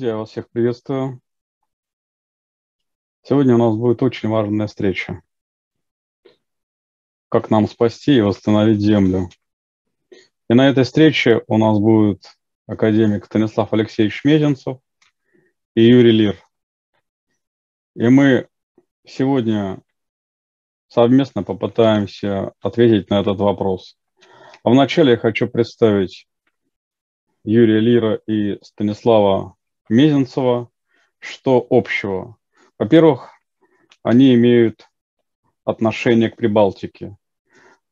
Друзья, вас всех приветствую. Сегодня у нас будет очень важная встреча. Как нам спасти и восстановить Землю. И на этой встрече у нас будет академик Станислав Алексеевич Мезенцев и Юрий Лир. И мы сегодня совместно попытаемся ответить на этот вопрос. А вначале я хочу представить Юрия Лира и Станислава Мезенцева. Что общего? Во-первых, они имеют отношение к Прибалтике.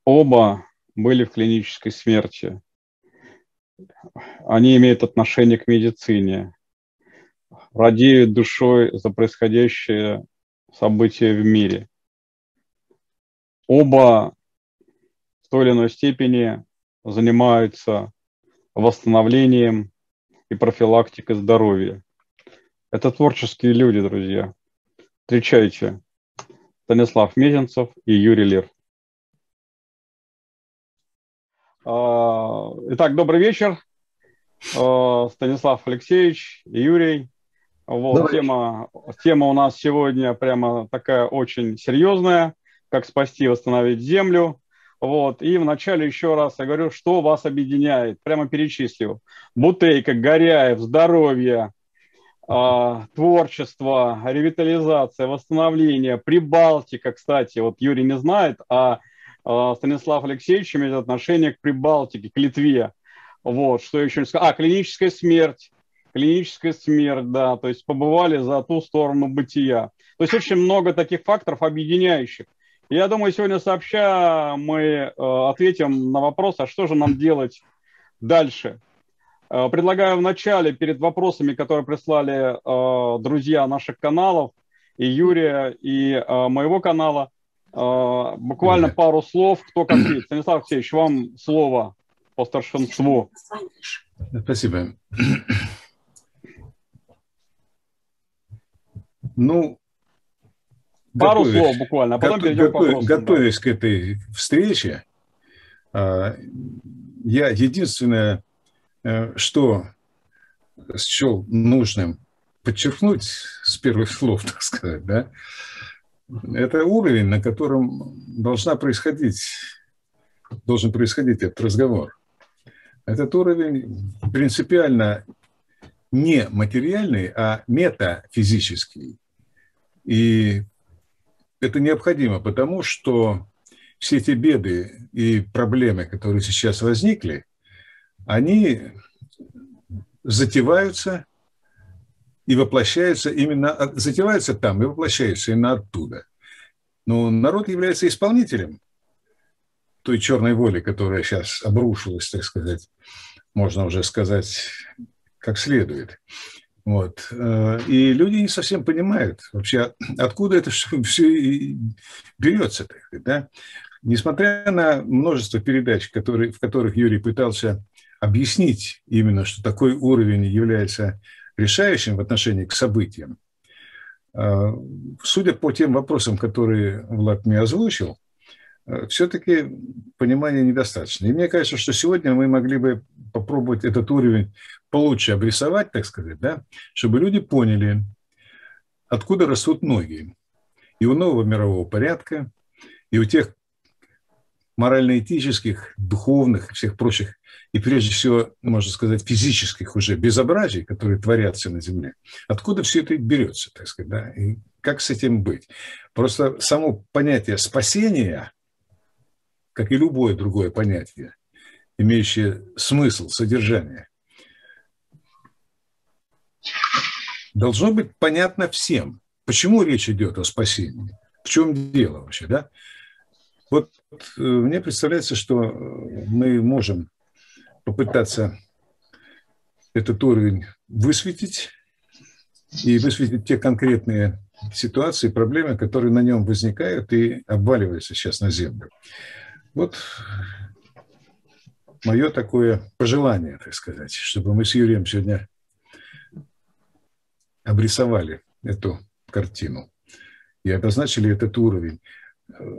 Оба были в клинической смерти. Они имеют отношение к медицине, радеют душой за происходящее события в мире. Оба в той или иной степени занимаются восстановлением и профилактикой здоровья. Это творческие люди, друзья. Встречайте Станислав Мезенцев и Юрий Лер. А, итак, добрый вечер. А, Станислав Алексеевич и Юрий. Вот, тема, тема у нас сегодня прямо такая очень серьезная, как спасти и восстановить землю. Вот. И вначале еще раз я говорю, что вас объединяет. Прямо перечислил. Бутейка, Горяев, здоровье, э, творчество, ревитализация, восстановление, Прибалтика, кстати, вот Юрий не знает, а э, Станислав Алексеевич имеет отношение к Прибалтике, к Литве. Вот, что еще не сказал. А, клиническая смерть. Клиническая смерть, да, то есть побывали за ту сторону бытия. То есть очень много таких факторов объединяющих. Я думаю, сегодня сообща мы э, ответим на вопрос, а что же нам делать дальше. Э, предлагаю вначале перед вопросами, которые прислали э, друзья наших каналов, и Юрия, и моего канала, буквально пару слов, кто как видит. Станислав Алексеевич, вам слово по старшинству. Спасибо. Ну, Пару готовясь, слов буквально, а потом перейдем готов, к вопросам. Готовясь да. к этой встрече, а, я единственное, э, что счел нужным подчеркнуть с первых слов, так сказать, да, это уровень, на котором должна происходить, должен происходить этот разговор. Этот уровень принципиально не материальный, а метафизический. И это необходимо, потому что все эти беды и проблемы, которые сейчас возникли, они затеваются и воплощаются именно, затеваются там и воплощаются именно оттуда. Но народ является исполнителем той черной воли, которая сейчас обрушилась, так сказать, можно уже сказать, как следует. Вот. Э, и люди не совсем понимают вообще, откуда это все берется. Да? Несмотря на множество передач, которые, в которых Юрий пытался объяснить именно, что такой уровень является решающим в отношении к событиям, э, судя по тем вопросам, которые Влад мне озвучил, все-таки понимания недостаточно. И мне кажется, что сегодня мы могли бы попробовать этот уровень получше обрисовать, так сказать, да, чтобы люди поняли, откуда растут ноги. И у нового мирового порядка, и у тех морально-этических, духовных, всех прочих, и прежде всего, можно сказать, физических уже безобразий, которые творятся на Земле. Откуда все это берется, так сказать, да, и как с этим быть? Просто само понятие спасения – как и любое другое понятие, имеющее смысл, содержание, должно быть понятно всем, почему речь идет о спасении, в чем дело вообще, да? Вот э, мне представляется, что мы можем попытаться этот уровень высветить и высветить те конкретные ситуации, проблемы, которые на нем возникают и обваливаются сейчас на землю. Вот мое такое пожелание, так сказать, чтобы мы с Юрием сегодня обрисовали эту картину и обозначили этот уровень.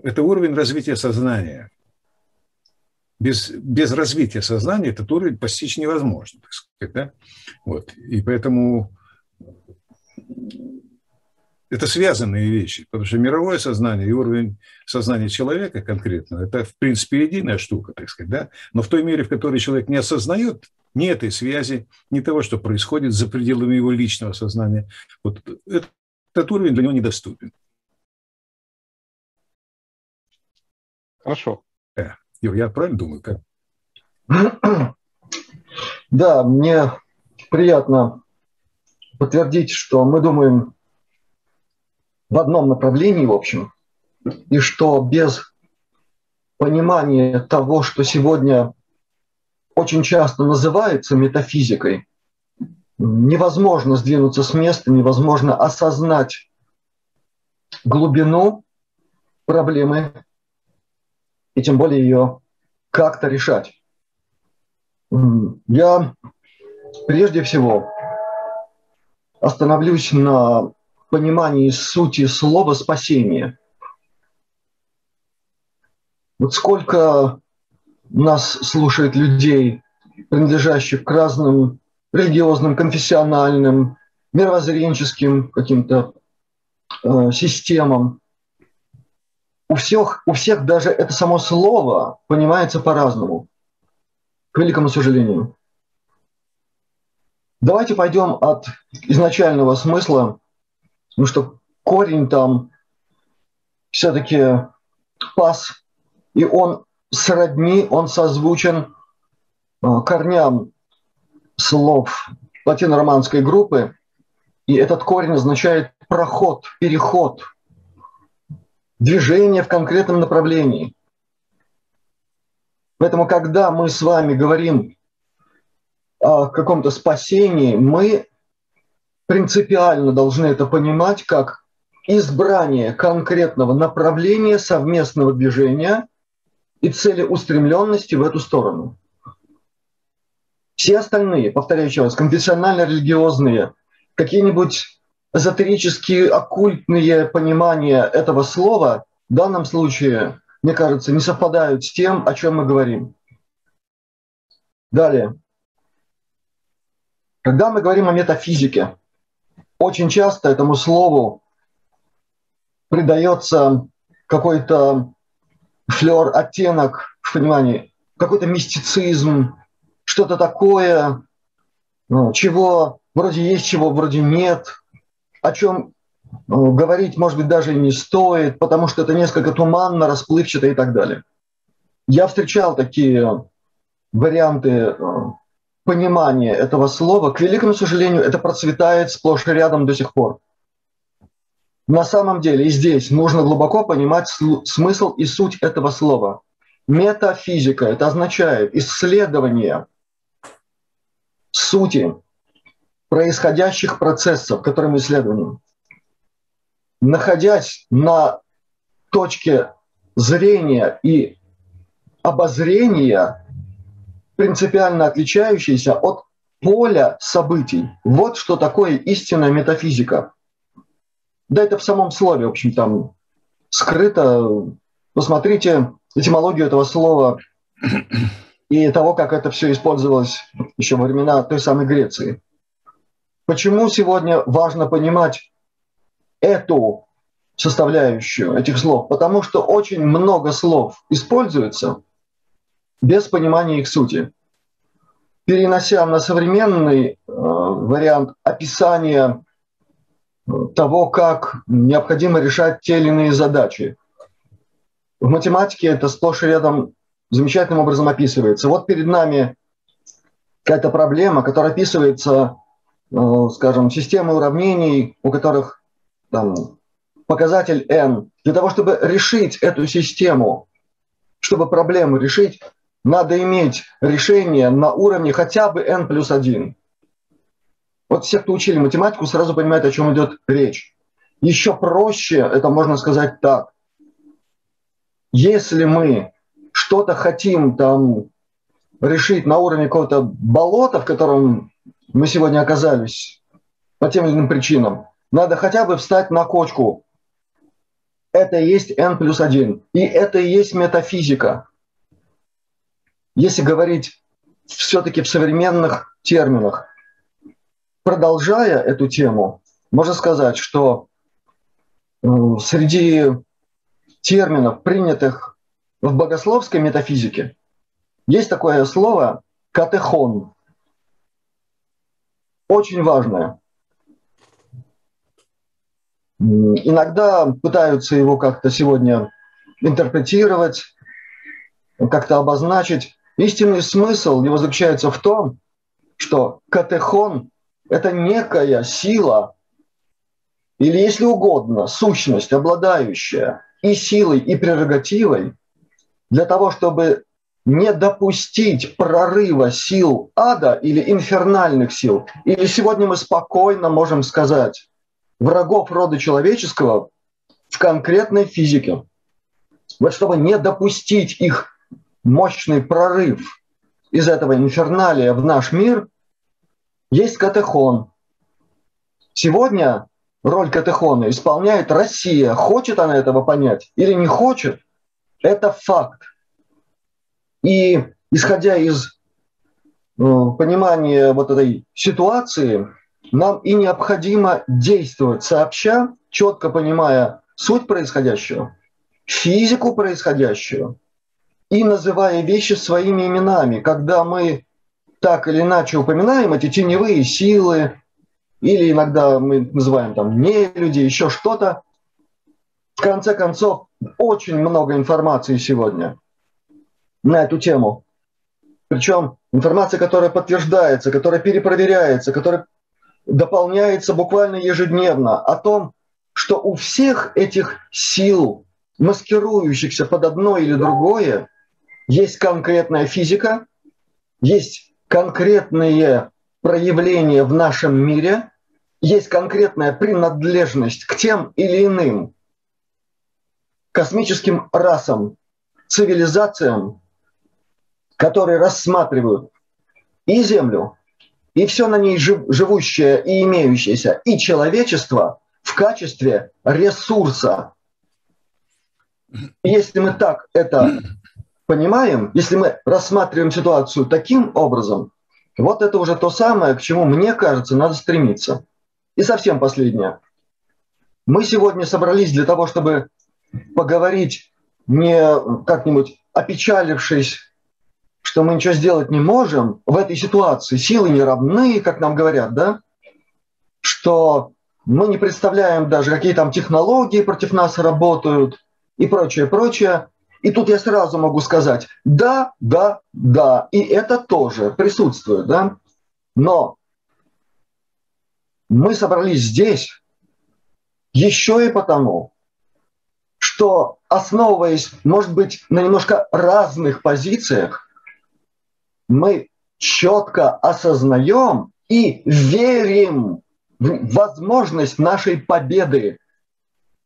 Это уровень развития сознания. Без, без развития сознания этот уровень постичь невозможно. Так сказать, да? вот. И поэтому Это связанные вещи, потому что мировое сознание и уровень сознания человека конкретно, это, в принципе, единая штука, так сказать, да? Но в той мере, в которой человек не осознает ни этой связи, ни того, что происходит за пределами его личного сознания, вот этот уровень для него недоступен. Хорошо. Э, Юр, я правильно думаю? Как? Да, мне приятно подтвердить, что мы думаем в одном направлении, в общем, и что без понимания того, что сегодня очень часто называется метафизикой, невозможно сдвинуться с места, невозможно осознать глубину проблемы и тем более ее как-то решать. Я прежде всего остановлюсь на понимании сути слова «спасение». Вот сколько нас слушает людей, принадлежащих к разным религиозным, конфессиональным, мировоззренческим каким-то э, системам. У всех, у всех даже это само слово понимается по-разному, к великому сожалению. Давайте пойдем от изначального смысла Потому что корень там все-таки пас, и он сродни, он созвучен э, корням слов латино-романской группы, и этот корень означает проход, переход, движение в конкретном направлении. Поэтому, когда мы с вами говорим о каком-то спасении, мы принципиально должны это понимать как избрание конкретного направления совместного движения и целеустремленности в эту сторону. Все остальные, повторяю еще раз, конфессионально-религиозные, какие-нибудь эзотерические, оккультные понимания этого слова в данном случае, мне кажется, не совпадают с тем, о чем мы говорим. Далее. Когда мы говорим о метафизике, очень часто этому слову придается какой-то флер, оттенок в понимании, какой-то мистицизм, что-то такое, ну, чего вроде есть, чего вроде нет, о чем ну, говорить, может быть, даже и не стоит, потому что это несколько туманно, расплывчато и так далее. Я встречал такие варианты э, понимание этого слова, к великому сожалению, это процветает сплошь и рядом до сих пор. На самом деле и здесь нужно глубоко понимать смысл и суть этого слова. Метафизика – это означает исследование сути происходящих процессов, которые мы исследуем. Находясь на точке зрения и обозрения принципиально отличающийся от поля событий. Вот что такое истинная метафизика. Да, это в самом слове, в общем, там скрыто. Посмотрите этимологию этого слова и того, как это все использовалось еще во времена той самой Греции. Почему сегодня важно понимать эту составляющую этих слов? Потому что очень много слов используется – без понимания их сути. Перенося на современный э, вариант описания э, того, как необходимо решать те или иные задачи. В математике это сплошь и рядом замечательным образом описывается. Вот перед нами какая-то проблема, которая описывается, э, скажем, системой уравнений, у которых там, показатель n. Для того, чтобы решить эту систему, чтобы проблему решить, надо иметь решение на уровне хотя бы n плюс 1. Вот все, кто учили математику, сразу понимают, о чем идет речь. Еще проще, это можно сказать так. Если мы что-то хотим там решить на уровне какого-то болота, в котором мы сегодня оказались по тем или иным причинам, надо хотя бы встать на кочку. Это и есть n плюс 1. И это и есть метафизика если говорить все-таки в современных терминах, продолжая эту тему, можно сказать, что э, среди терминов, принятых в богословской метафизике, есть такое слово катехон. Очень важное. Иногда пытаются его как-то сегодня интерпретировать, как-то обозначить. Истинный смысл его заключается в том, что катехон – это некая сила, или, если угодно, сущность, обладающая и силой, и прерогативой для того, чтобы не допустить прорыва сил ада или инфернальных сил. Или сегодня мы спокойно можем сказать врагов рода человеческого в конкретной физике. Вот чтобы не допустить их мощный прорыв из этого инферналия в наш мир, есть катехон. Сегодня роль катехона исполняет Россия. Хочет она этого понять или не хочет, это факт. И исходя из э, понимания вот этой ситуации, нам и необходимо действовать сообща, четко понимая суть происходящего, физику происходящего и называя вещи своими именами. Когда мы так или иначе упоминаем эти теневые силы, или иногда мы называем там не люди, еще что-то, в конце концов, очень много информации сегодня на эту тему. Причем информация, которая подтверждается, которая перепроверяется, которая дополняется буквально ежедневно о том, что у всех этих сил, маскирующихся под одно или другое, есть конкретная физика, есть конкретные проявления в нашем мире, есть конкретная принадлежность к тем или иным космическим расам, цивилизациям, которые рассматривают и Землю, и все на ней живущее и имеющееся, и человечество в качестве ресурса. Если мы так это понимаем, если мы рассматриваем ситуацию таким образом, вот это уже то самое, к чему, мне кажется, надо стремиться. И совсем последнее. Мы сегодня собрались для того, чтобы поговорить не как-нибудь опечалившись что мы ничего сделать не можем в этой ситуации, силы не равны, как нам говорят, да, что мы не представляем даже, какие там технологии против нас работают и прочее, прочее. И тут я сразу могу сказать, да, да, да, и это тоже присутствует, да, но мы собрались здесь еще и потому, что основываясь, может быть, на немножко разных позициях, мы четко осознаем и верим в возможность нашей победы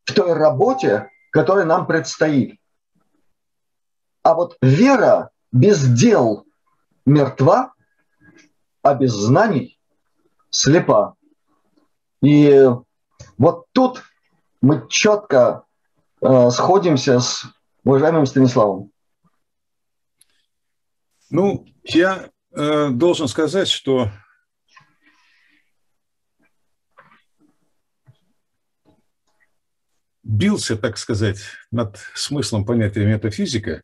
в той работе, которая нам предстоит. А вот вера без дел мертва, а без знаний слепа. И вот тут мы четко э, сходимся с уважаемым Станиславом. Ну, я э, должен сказать, что бился, так сказать, над смыслом понятия метафизика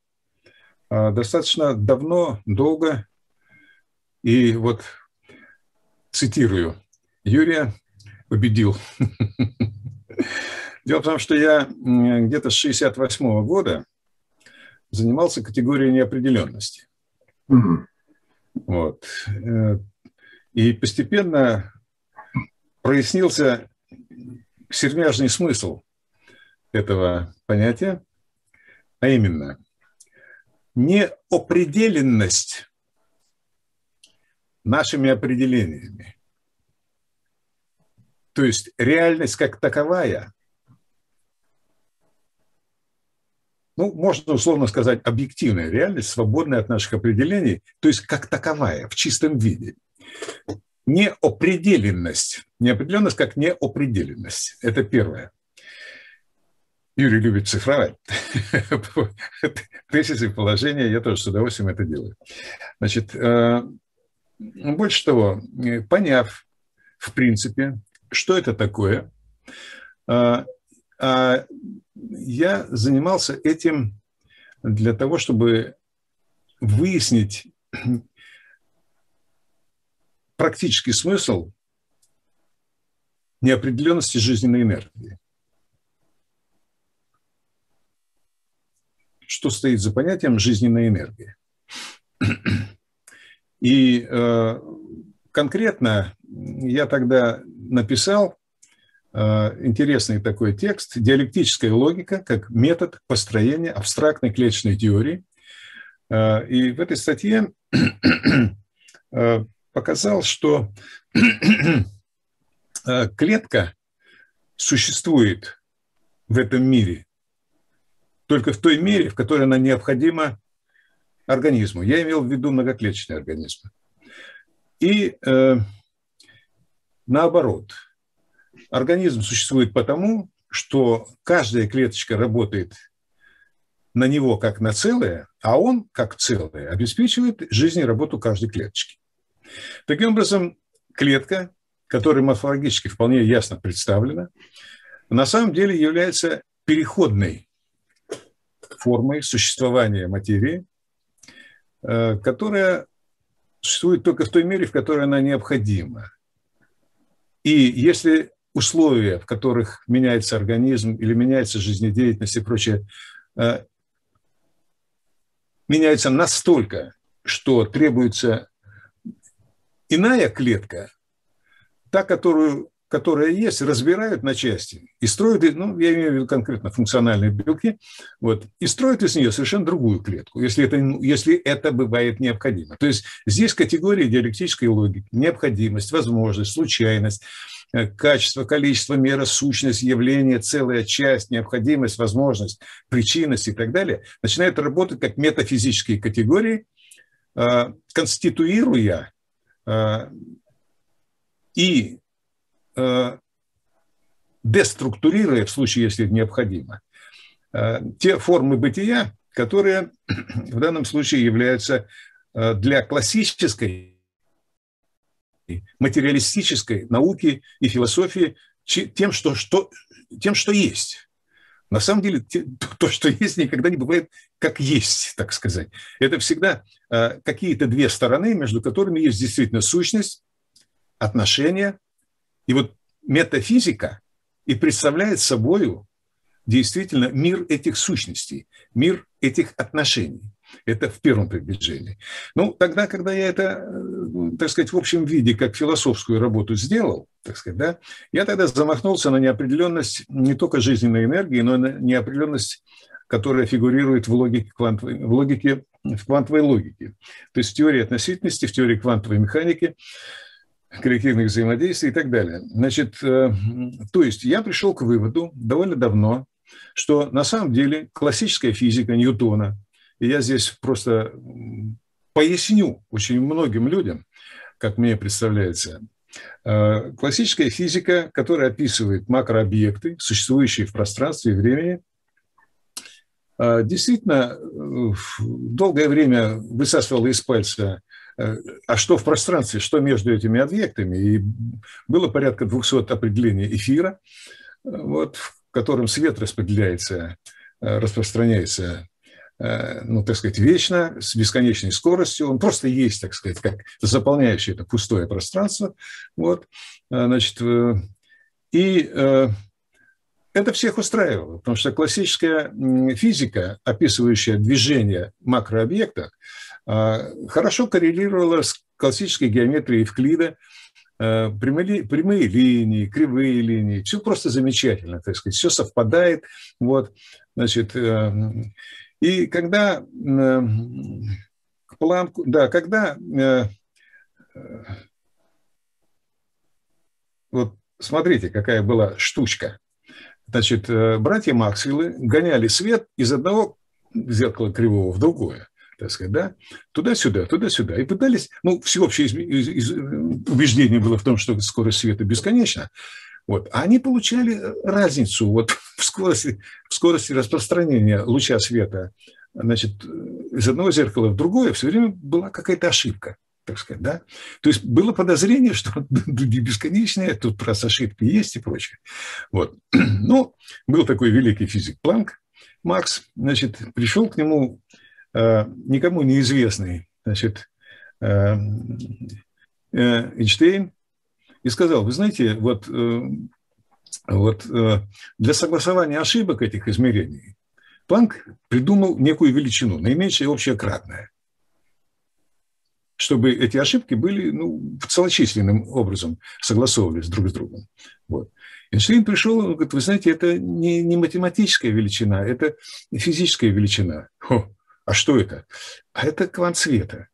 достаточно давно, долго. И вот цитирую, Юрия победил. Дело в том, что я где-то с 68 года занимался категорией неопределенности. Вот. Э, и постепенно прояснился сермяжный смысл этого понятия, а именно неопределенность нашими определениями. То есть реальность как таковая ну, можно условно сказать, объективная реальность, свободная от наших определений, то есть как таковая, в чистом виде. Неопределенность. Неопределенность как неопределенность. Это первое. Юрий любит цифровать. Тезисы, положения, я тоже с удовольствием это делаю. Значит, э, больше того, поняв, в принципе, что это такое. А, а я занимался этим для того, чтобы выяснить практический смысл неопределенности жизненной энергии. Что стоит за понятием жизненной энергии? И э, конкретно я тогда написал э, интересный такой текст «Диалектическая логика как метод построения абстрактной клеточной теории». Э, и в этой статье э, показал, что э, клетка существует в этом мире только в той мере, в которой она необходима организму. Я имел в виду многоклеточные организмы. И э, наоборот, организм существует потому, что каждая клеточка работает на него как на целое, а он как целое обеспечивает жизнь и работу каждой клеточки. Таким образом, клетка, которая морфологически вполне ясно представлена, на самом деле является переходной формой существования материи, э, которая существует только в той мере, в которой она необходима. И если условия, в которых меняется организм или меняется жизнедеятельность и прочее, э, меняются настолько, что требуется иная клетка, та, которую которая есть, разбирают на части и строят, ну, я имею в виду конкретно функциональные белки, вот, и строят из нее совершенно другую клетку, если это, если это бывает необходимо. То есть здесь категории диалектической логики, необходимость, возможность, случайность, э, качество, количество, мера, сущность, явление, целая часть, необходимость, возможность, причинность и так далее, начинают работать как метафизические категории, э, конституируя э, и деструктурируя, в случае, если необходимо, э, те формы бытия, которые в данном случае являются э, для классической материалистической науки и философии тем, что, что, тем, что есть. На самом деле, то, что есть, никогда не бывает как есть, так сказать. Это всегда какие-то две стороны, между которыми есть действительно сущность, отношения, и вот метафизика и представляет собой действительно мир этих сущностей, мир этих отношений. Это в первом приближении. Ну, тогда, когда я это, э, так сказать, в общем виде, как философскую работу сделал, так сказать, да, я тогда замахнулся на неопределенность не только жизненной энергии, но и на неопределенность, которая фигурирует в логике, квантовой, в логике, в квантовой логике. То есть в теории относительности, в теории квантовой механики – коллективных взаимодействий и так далее. Значит, э, то есть я пришел к выводу довольно давно, что на самом деле классическая физика Ньютона, и я здесь просто поясню очень многим людям, как мне представляется, э, классическая физика, которая описывает макрообъекты, существующие в пространстве и времени, э, действительно долгое время высасывала из пальца а что в пространстве, что между этими объектами. И было порядка 200 определений эфира, вот, в котором свет распределяется, э, распространяется э, ну, так сказать, вечно, с бесконечной скоростью. Он просто есть, так сказать, как заполняющий это пустое пространство. Вот, э, значит, и это всех устраивало, потому что классическая физика, описывающая движение макрообъекта, а, хорошо коррелировала с классической геометрией Евклида, а, прямые, прямые линии, кривые линии, все просто замечательно, так сказать, все совпадает, вот, значит, э, и когда э, к Планку, да, когда э, вот смотрите, какая была штучка. Значит, братья Максвеллы гоняли свет из одного зеркала кривого в другое так сказать, да, туда-сюда, туда-сюда. И пытались, ну, всеобщее из, из, из, убеждение было в том, что скорость света бесконечна, вот. А они получали разницу вот в скорости, в скорости распространения луча света значит, из одного зеркала в другое все время была какая-то ошибка. так сказать, да? То есть было подозрение, что дуги бесконечные, тут раз ошибки есть и прочее. Вот. Ну, был такой великий физик Планк, Макс, значит, пришел к нему никому неизвестный, значит, э, э, Эйнштейн и сказал, вы знаете, вот, э, вот э, для согласования ошибок этих измерений Планк придумал некую величину, наименьшее общее кратное, чтобы эти ошибки были ну, целочисленным образом согласовывались друг с другом. Вот. Эйнштейн пришел, он говорит, вы знаете, это не, не математическая величина, это физическая величина. О, а что это? А это квант света.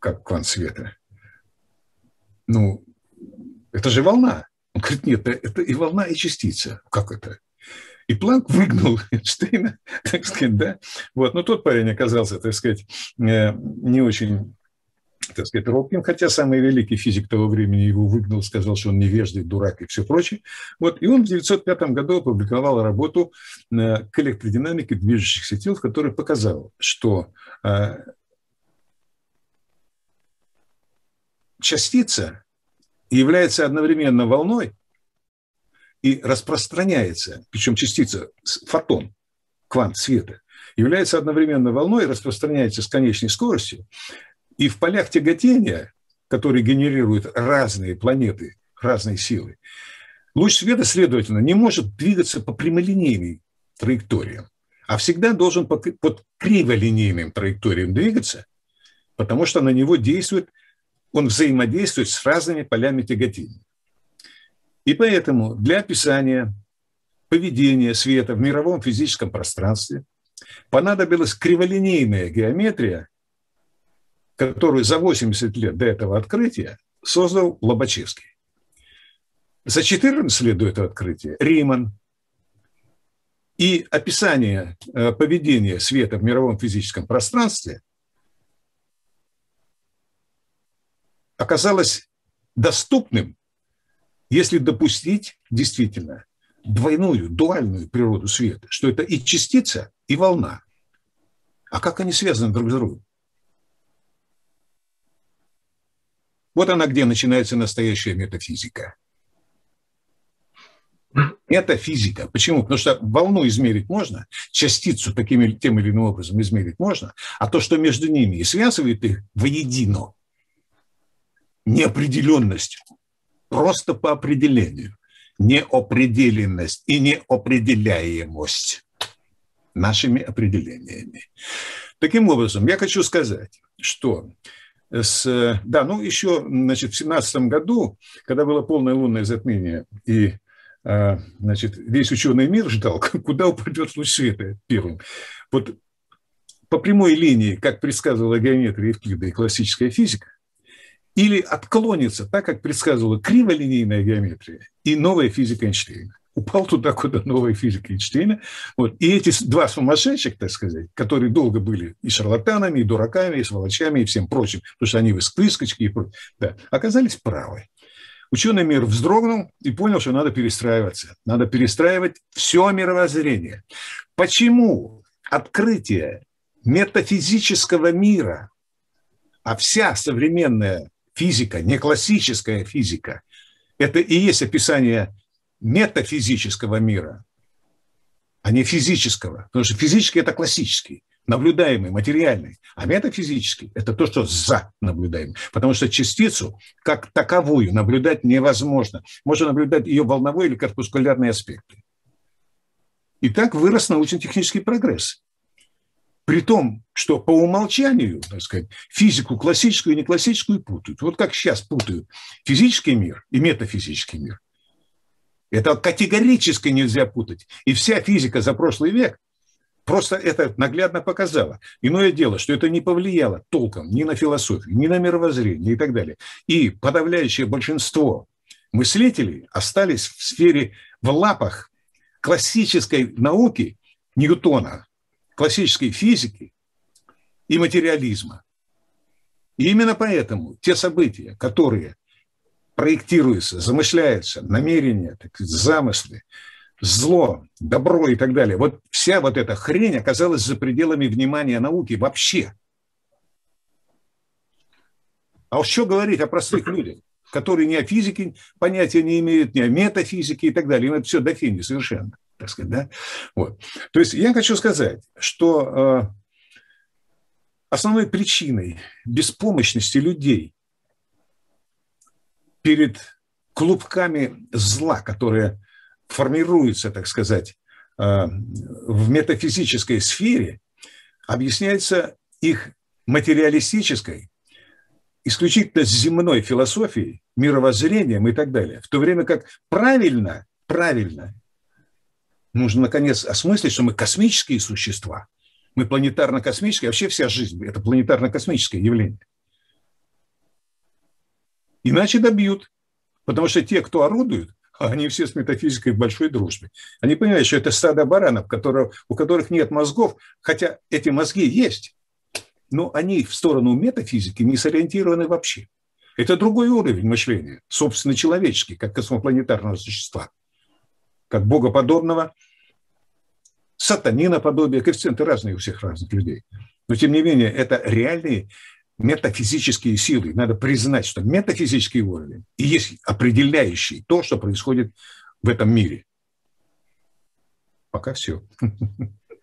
Как квант света? Ну, это же волна. Он говорит, нет, это и волна, и частица. Как это? И Планк выгнал Эйнштейна, так сказать, да. Вот. Но тот парень оказался, так сказать, э, не очень так сказать, робким, хотя самый великий физик того времени его выгнал, сказал, что он невеждый, дурак и все прочее. Вот, и он в 1905 году опубликовал работу э, к электродинамике движущихся тел, в которой показал, что э, частица является одновременно волной и распространяется, причем частица, фотон, квант света, является одновременно волной и распространяется с конечной скоростью. И в полях тяготения, которые генерируют разные планеты, разные силы, луч света, следовательно, не может двигаться по прямолинейной траекториям, а всегда должен под криволинейным траекториям двигаться, потому что на него действует он взаимодействует с разными полями тяготения. И поэтому для описания поведения света в мировом физическом пространстве понадобилась криволинейная геометрия, которую за 80 лет до этого открытия создал Лобачевский. За 14 лет до этого открытия Риман и описание э, поведения света в мировом физическом пространстве оказалось доступным, если допустить действительно двойную, дуальную природу света, что это и частица, и волна. А как они связаны друг с другом? Вот она, где начинается настоящая метафизика. Это физика. Почему? Потому что волну измерить можно, частицу таким, тем или иным образом измерить можно, а то, что между ними и связывает их воедино, неопределенность, просто по определению, неопределенность и неопределяемость нашими определениями. Таким образом, я хочу сказать, что с, да, ну еще, значит, в семнадцатом году, когда было полное лунное затмение, и, а, значит, весь ученый мир ждал, куда упадет луч света первым. Вот по прямой линии, как предсказывала геометрия Евклида и классическая физика, или отклонится, так как предсказывала криволинейная геометрия и новая физика Эйнштейна. Упал туда, куда новая физика Эйнштейна. Вот. И эти два сумасшедших, так сказать, которые долго были и шарлатанами, и дураками, и сволочами, и всем прочим, потому что они выскочки и прочее, да, оказались правы. Ученый мир вздрогнул и понял, что надо перестраиваться. Надо перестраивать все мировоззрение. Почему открытие метафизического мира, а вся современная физика, не классическая физика. Это и есть описание метафизического мира, а не физического. Потому что физический – это классический, наблюдаемый, материальный. А метафизический – это то, что за наблюдаемым. Потому что частицу как таковую наблюдать невозможно. Можно наблюдать ее волновой или корпускулярные аспекты. И так вырос научно-технический прогресс. При том, что по умолчанию, так сказать, физику классическую и неклассическую путают. Вот как сейчас путают физический мир и метафизический мир. Это категорически нельзя путать. И вся физика за прошлый век просто это наглядно показала. Иное дело, что это не повлияло толком ни на философию, ни на мировоззрение и так далее. И подавляющее большинство мыслителей остались в сфере, в лапах классической науки Ньютона, классической физики и материализма. И именно поэтому те события, которые проектируются, замышляются, намерения, так сказать, замыслы, зло, добро и так далее, вот вся вот эта хрень оказалась за пределами внимания науки вообще. А уж что говорить о простых людях, которые ни о физике понятия не имеют, ни о метафизике и так далее. Им это все до фини совершенно, так сказать, да? Вот. То есть я хочу сказать, что э, основной причиной беспомощности людей перед клубками зла, которые формируются, так сказать, э, в метафизической сфере, объясняется их материалистической, исключительно земной философией, мировоззрением и так далее. В то время как правильно, правильно, нужно наконец осмыслить, что мы космические существа. Мы планетарно-космические, вообще вся жизнь – это планетарно-космическое явление. Иначе добьют. Потому что те, кто орудуют, они все с метафизикой в большой дружбе. Они понимают, что это стадо баранов, которые, у которых нет мозгов, хотя эти мозги есть но они в сторону метафизики не сориентированы вообще. Это другой уровень мышления, собственно, человеческий, как космопланетарного существа, как богоподобного, сатанина подобия, коэффициенты разные у всех разных людей. Но, тем не менее, это реальные метафизические силы. Надо признать, что метафизический уровень и есть определяющий то, что происходит в этом мире. Пока все.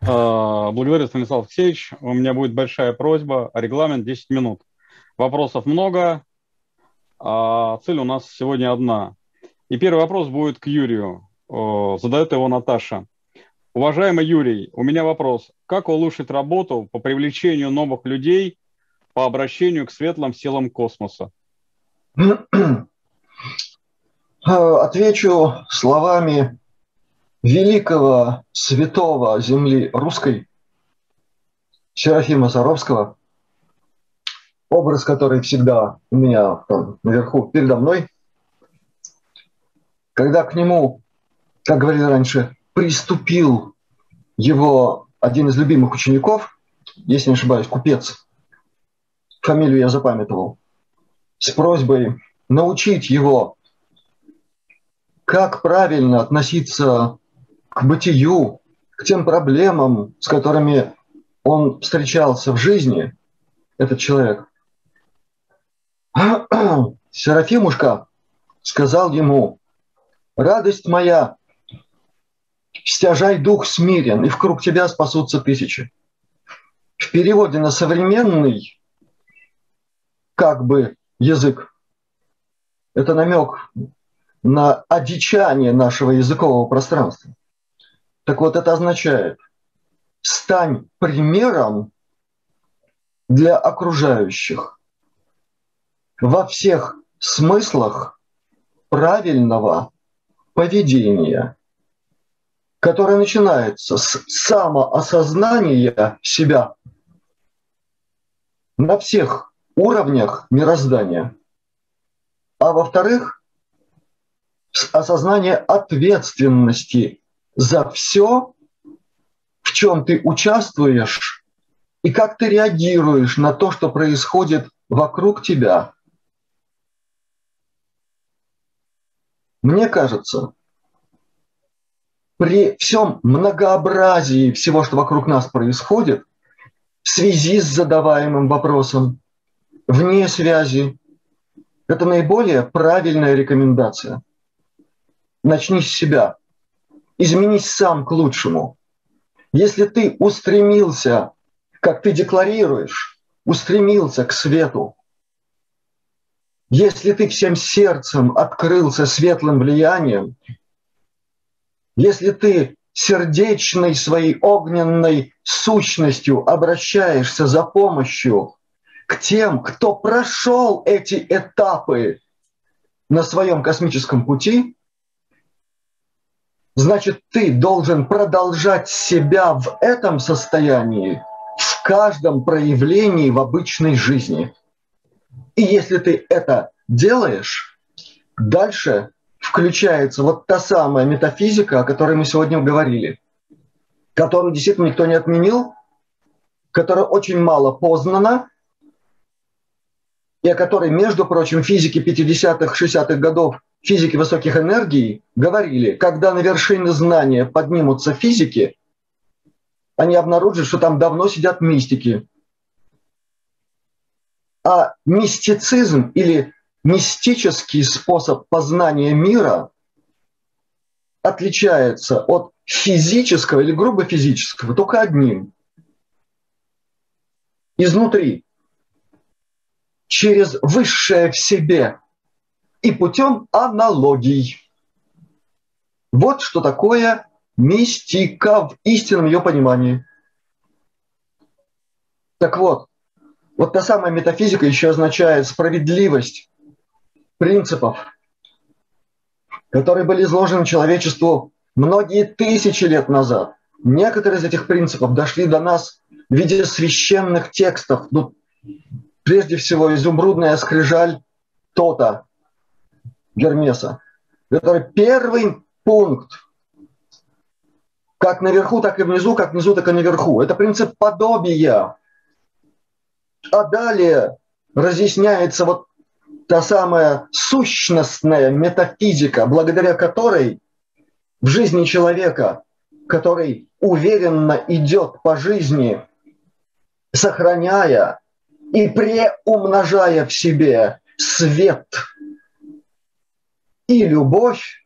А, благодарю, Станислав Алексеевич. У меня будет большая просьба. Регламент 10 минут. Вопросов много, а цель у нас сегодня одна. И первый вопрос будет к Юрию. Задает его Наташа. Уважаемый Юрий, у меня вопрос. Как улучшить работу по привлечению новых людей по обращению к светлым силам космоса? Отвечу словами великого святого земли русской Серафима Саровского, образ, который всегда у меня там наверху передо мной, когда к нему, как говорили раньше, приступил его один из любимых учеников, если не ошибаюсь, купец, фамилию я запамятовал, с просьбой научить его, как правильно относиться к бытию, к тем проблемам, с которыми он встречался в жизни, этот человек. Серафимушка сказал ему, радость моя, стяжай дух смирен, и в тебя спасутся тысячи. В переводе на современный как бы язык это намек на одичание нашего языкового пространства. Так вот, это означает, стань примером для окружающих во всех смыслах правильного поведения, которое начинается с самоосознания себя на всех уровнях мироздания, а во-вторых, с осознания ответственности за все, в чем ты участвуешь и как ты реагируешь на то, что происходит вокруг тебя. Мне кажется, при всем многообразии всего, что вокруг нас происходит, в связи с задаваемым вопросом, вне связи, это наиболее правильная рекомендация. Начни с себя – изменись сам к лучшему. Если ты устремился, как ты декларируешь, устремился к свету, если ты всем сердцем открылся светлым влиянием, если ты сердечной своей огненной сущностью обращаешься за помощью к тем, кто прошел эти этапы на своем космическом пути, значит, ты должен продолжать себя в этом состоянии в каждом проявлении в обычной жизни. И если ты это делаешь, дальше включается вот та самая метафизика, о которой мы сегодня говорили, которую действительно никто не отменил, которая очень мало познана, и о которой, между прочим, физики 50-х, 60-х годов физики высоких энергий говорили, когда на вершины знания поднимутся физики, они обнаружат, что там давно сидят мистики. А мистицизм или мистический способ познания мира отличается от физического или грубо физического только одним. Изнутри, через высшее в себе и путем аналогий. Вот что такое мистика в истинном ее понимании. Так вот, вот та самая метафизика еще означает справедливость принципов, которые были изложены человечеству многие тысячи лет назад. Некоторые из этих принципов дошли до нас в виде священных текстов. Ну, прежде всего, изумрудная скрижаль Тота Гермеса, который первый пункт как наверху, так и внизу, как внизу, так и наверху. Это принцип подобия. А далее разъясняется вот та самая сущностная метафизика, благодаря которой в жизни человека, который уверенно идет по жизни, сохраняя и преумножая в себе свет и любовь,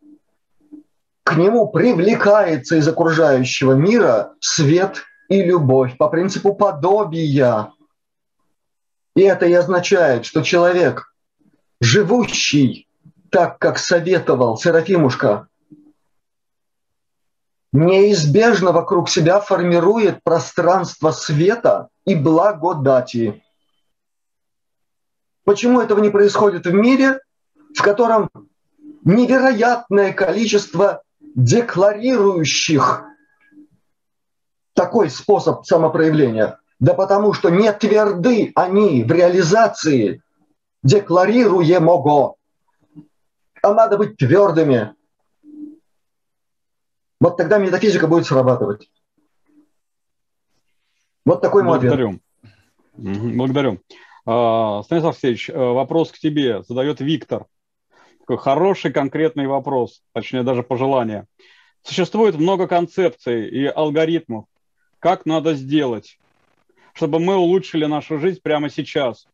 к нему привлекается из окружающего мира свет и любовь по принципу подобия. И это и означает, что человек, живущий так, как советовал Серафимушка, неизбежно вокруг себя формирует пространство света и благодати. Почему этого не происходит в мире, в котором невероятное количество декларирующих такой способ самопроявления? Да потому что не тверды они в реализации декларируемого. А надо быть твердыми. Вот тогда метафизика будет срабатывать. Вот такой мой Благодарю. ответ. Благодарю. А, Станислав Алексеевич, э, вопрос к тебе задает Виктор. Такой хороший конкретный вопрос, точнее даже пожелание. Существует много концепций и алгоритмов, как надо сделать, чтобы мы улучшили нашу жизнь прямо сейчас.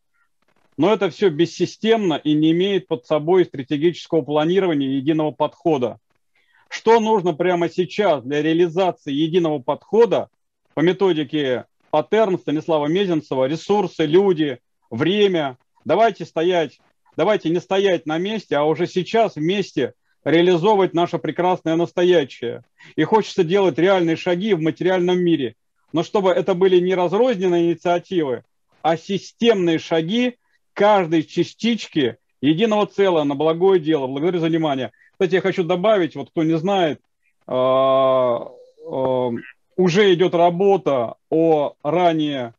Но это все бессистемно и не имеет под собой стратегического планирования и единого подхода. Что нужно прямо сейчас для реализации единого подхода по методике паттерн Станислава Мезенцева, ресурсы, люди, время. Давайте стоять давайте не стоять на месте, а уже сейчас вместе реализовывать наше прекрасное настоящее. И хочется делать реальные шаги в материальном мире. Но чтобы это были не разрозненные инициативы, а системные шаги каждой частички единого целого на благое дело. Благодарю за внимание. Кстати, я хочу добавить, вот кто не знает, а, а, уже идет работа о ранее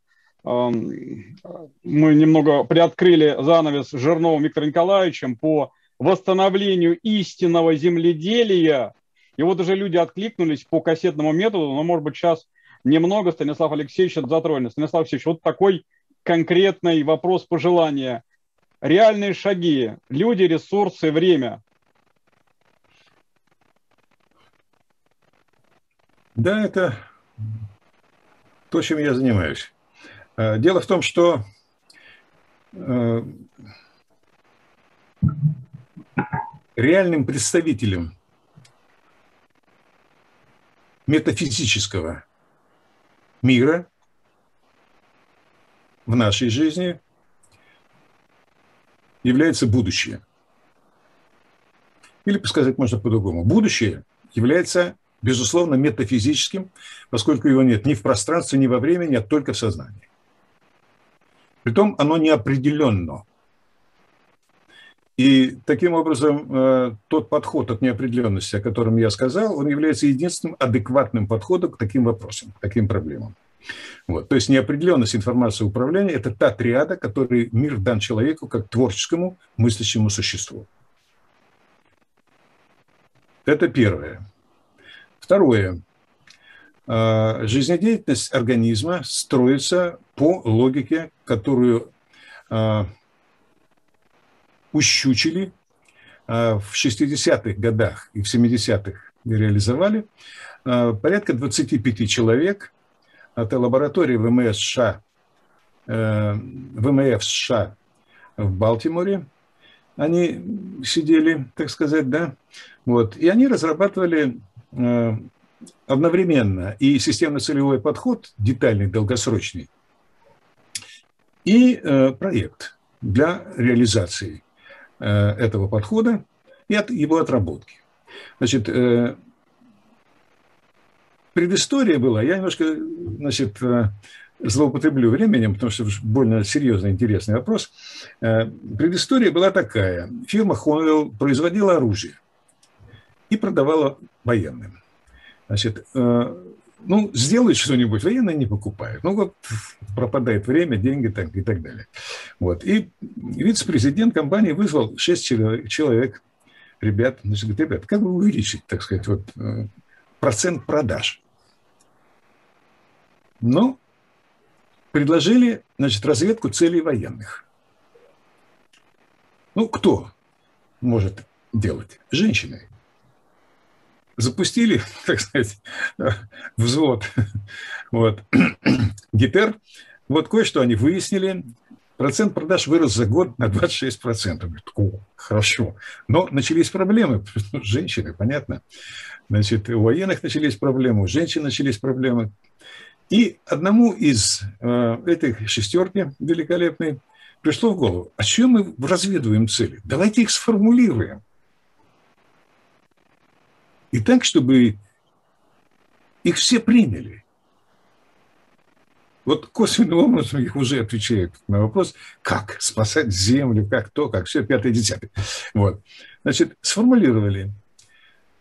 мы немного приоткрыли занавес Жирновым Виктором Николаевичем по восстановлению истинного земледелия. И вот уже люди откликнулись по кассетному методу, но, может быть, сейчас немного Станислав Алексеевич затронет. Станислав Алексеевич, вот такой конкретный вопрос пожелания. Реальные шаги, люди, ресурсы, время. Да, это то, чем я занимаюсь. Э, дело в том, что э, реальным представителем метафизического мира в нашей жизни является будущее. Или сказать можно по-другому. Будущее является, безусловно, метафизическим, поскольку его нет ни в пространстве, ни во времени, а только в сознании. Притом оно неопределенно. И таким образом э, тот подход от неопределенности, о котором я сказал, он является единственным адекватным подходом к таким вопросам, к таким проблемам. Вот. То есть неопределенность информации управления – это та триада, которой мир дан человеку как творческому мыслящему существу. Это первое. Второе. А, жизнедеятельность организма строится по логике, которую а, ущучили а, в 60-х годах и в 70-х реализовали. Порядка 25 человек от лаборатории ВМС США э, ВМФ США в Балтиморе. Они сидели, так сказать, да, вот, и они разрабатывали э, одновременно и системно-целевой подход, детальный, долгосрочный, и э, проект для реализации э, этого подхода и от его отработки. Значит, э, предыстория была, я немножко, значит, злоупотреблю временем, потому что больно серьезный, интересный вопрос. Предыстория была такая. Фирма Honeywell производила оружие и продавала военным. Значит, э, ну, сделают что-нибудь, военные не покупают. Ну, вот пропадает время, деньги так, и так далее. Вот. И вице-президент компании вызвал 6 человек, ребят, значит, говорит, ребят, как бы увеличить, так сказать, вот, э, процент продаж? Ну, предложили, значит, разведку целей военных. Ну, кто может делать? Женщины запустили, так сказать, взвод. Вот. ГИТЕР. Вот кое-что они выяснили. Процент продаж вырос за год на 26%. Говорит, О, хорошо. Но начались проблемы. Женщины, понятно. Значит, у военных начались проблемы, у женщин начались проблемы. И одному из э, этих шестерки великолепной пришло в голову, а чем мы разведываем цели? Давайте их сформулируем. И так, чтобы их все приняли. Вот косвенным образом их уже отвечают на вопрос, как спасать землю, как то, как все, пятое, десятое. Вот. Значит, сформулировали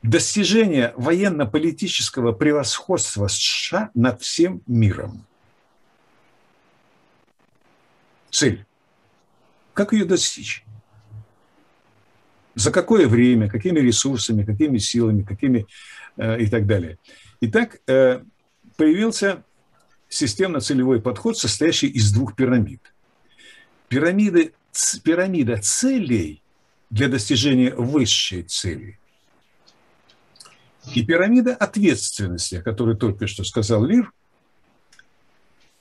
достижение военно-политического превосходства США над всем миром. Цель. Как ее достичь? За какое время, какими ресурсами, какими силами, какими э, и так далее. Итак, э, появился системно-целевой подход, состоящий из двух пирамид. Пирамиды, ц, пирамида целей для достижения высшей цели и пирамида ответственности, о которой только что сказал Лир,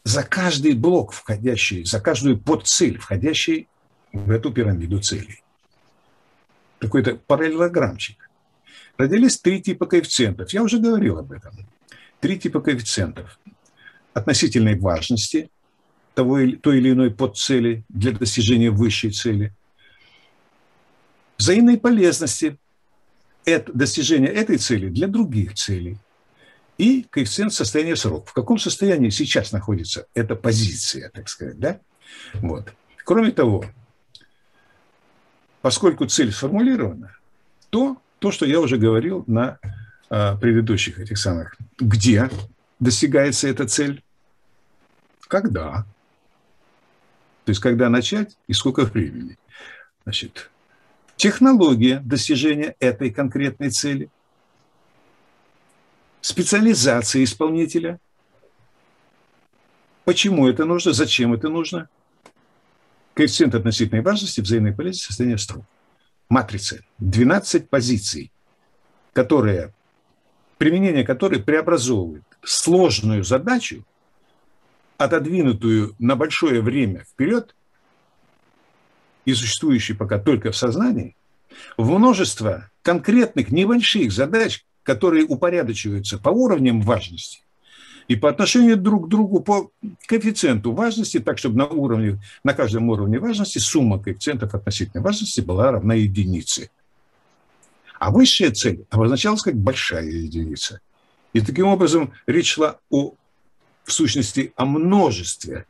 за каждый блок входящий, за каждую подцель, входящий в эту пирамиду целей какой-то параллелограммчик. Родились три типа коэффициентов. Я уже говорил об этом. Три типа коэффициентов. Относительной важности того, той или иной подцели для достижения высшей цели. Взаимной полезности это, достижения этой цели для других целей. И коэффициент состояния срок. В каком состоянии сейчас находится эта позиция, так сказать, да? Вот. Кроме того, поскольку цель сформулирована, то то, что я уже говорил на а, предыдущих этих самых. Где достигается эта цель? Когда? То есть, когда начать и сколько времени? Значит, технология достижения этой конкретной цели, специализация исполнителя, почему это нужно, зачем это нужно – коэффициент относительной важности, взаимной полезности, состояние струн. Матрицы. 12 позиций, которые, применение которой преобразовывает сложную задачу, отодвинутую на большое время вперед и существующую пока только в сознании, в множество конкретных небольших задач, которые упорядочиваются по уровням важности и по отношению друг к другу по коэффициенту важности, так, чтобы на, уровне, на каждом уровне важности сумма коэффициентов относительной важности была равна единице. А высшая цель обозначалась как большая единица. И таким образом речь шла о, в сущности о множестве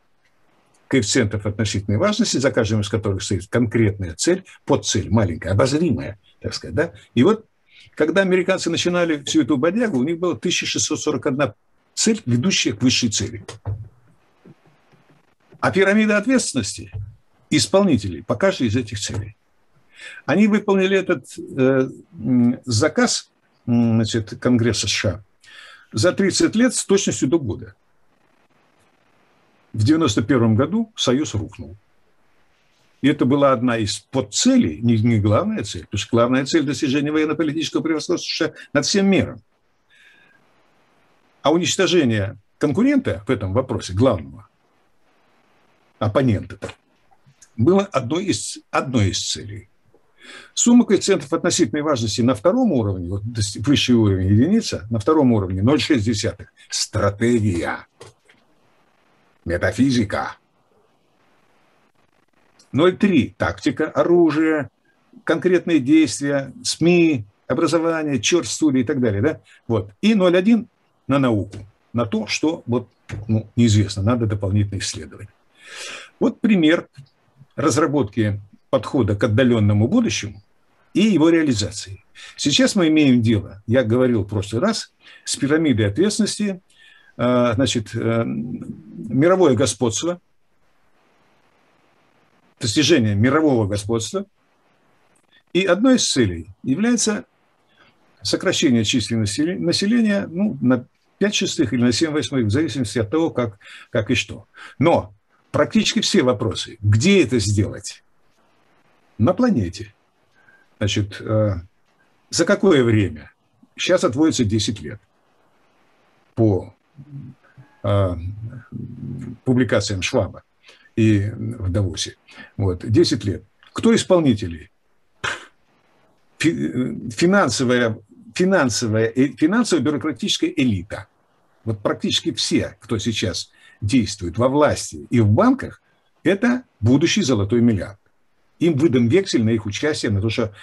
коэффициентов относительной важности, за каждым из которых стоит конкретная цель, подцель, маленькая, обозримая, так сказать. Да? И вот когда американцы начинали всю эту бодягу, у них было 1641 цель, ведущая к высшей цели. А пирамида ответственности исполнителей по каждой из этих целей. Они выполнили этот э, заказ значит, Конгресса США за 30 лет с точностью до года. В 1991 году Союз рухнул. И это была одна из подцелей, не, не главная цель, потому что главная цель достижения военно-политического превосходства США над всем миром – а уничтожение конкурента в этом вопросе, главного, оппонента, было одной из, одной из целей. Сумма коэффициентов относительной важности на втором уровне, вот высший уровень единица, на втором уровне 0,6. Стратегия. Метафизика. 0,3. Тактика, оружие, конкретные действия, СМИ, образование, черт студии и так далее. Да? Вот. И 0,1 на науку, на то, что вот, ну, неизвестно, надо дополнительно исследовать. Вот пример разработки подхода к отдаленному будущему и его реализации. Сейчас мы имеем дело, я говорил в прошлый раз, с пирамидой ответственности, э, значит, э, мировое господство, достижение мирового господства, и одной из целей является сокращение численности населения ну, на 5 шестых или на 7 восьмых, в зависимости от того, как, как и что. Но практически все вопросы, где это сделать? На планете. Значит, э, за какое время? Сейчас отводится 10 лет по э, публикациям Шваба и в Давосе. Вот, 10 лет. Кто исполнители? Финансовая, финансовая, финансово-бюрократическая элита. Вот практически все, кто сейчас действует во власти и в банках, это будущий золотой миллиард. Им выдан вексель на их участие, на то, что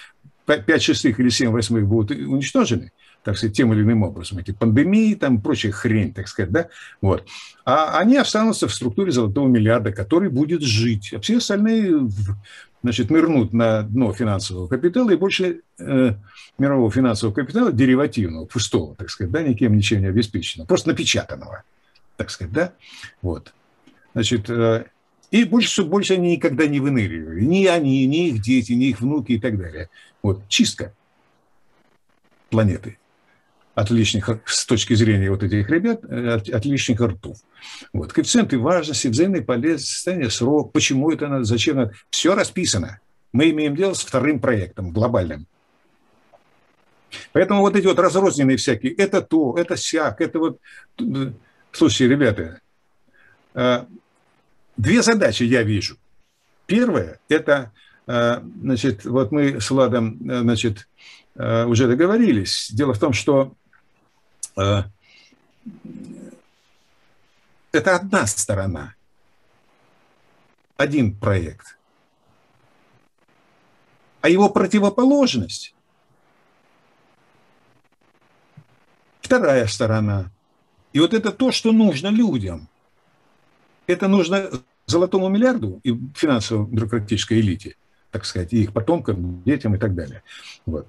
5 шестых или 7 восьмых будут уничтожены, так сказать, тем или иным образом, эти пандемии, там прочая хрень, так сказать, да, вот. А они останутся в структуре золотого миллиарда, который будет жить, а все остальные, значит, нырнут на дно финансового капитала и больше э, мирового финансового капитала, деривативного, пустого, так сказать, да, никем ничем не обеспеченного, просто напечатанного, так сказать, да, вот. Значит, э, и больше, больше они никогда не выныривали. Ни они, ни их дети, ни их внуки и так далее. Вот, чистка планеты от лишних, с точки зрения вот этих ребят, э, от, от лишних ртов. Вот. Коэффициенты важности, взаимной полезности, состояние, срок, почему это надо, зачем надо. Все расписано. Мы имеем дело с вторым проектом, глобальным. Поэтому вот эти вот разрозненные всякие, это то, это сяк, это вот... Слушайте, ребята, э, две задачи я вижу. Первое – это, э, значит, вот мы с Владом, значит, уже договорились. Дело в том, что Э, это одна сторона, один проект. А его противоположность – вторая сторона. И вот это то, что нужно людям. Это нужно золотому миллиарду и финансово-бюрократической элите, так сказать, и их потомкам, детям и так далее. Вот.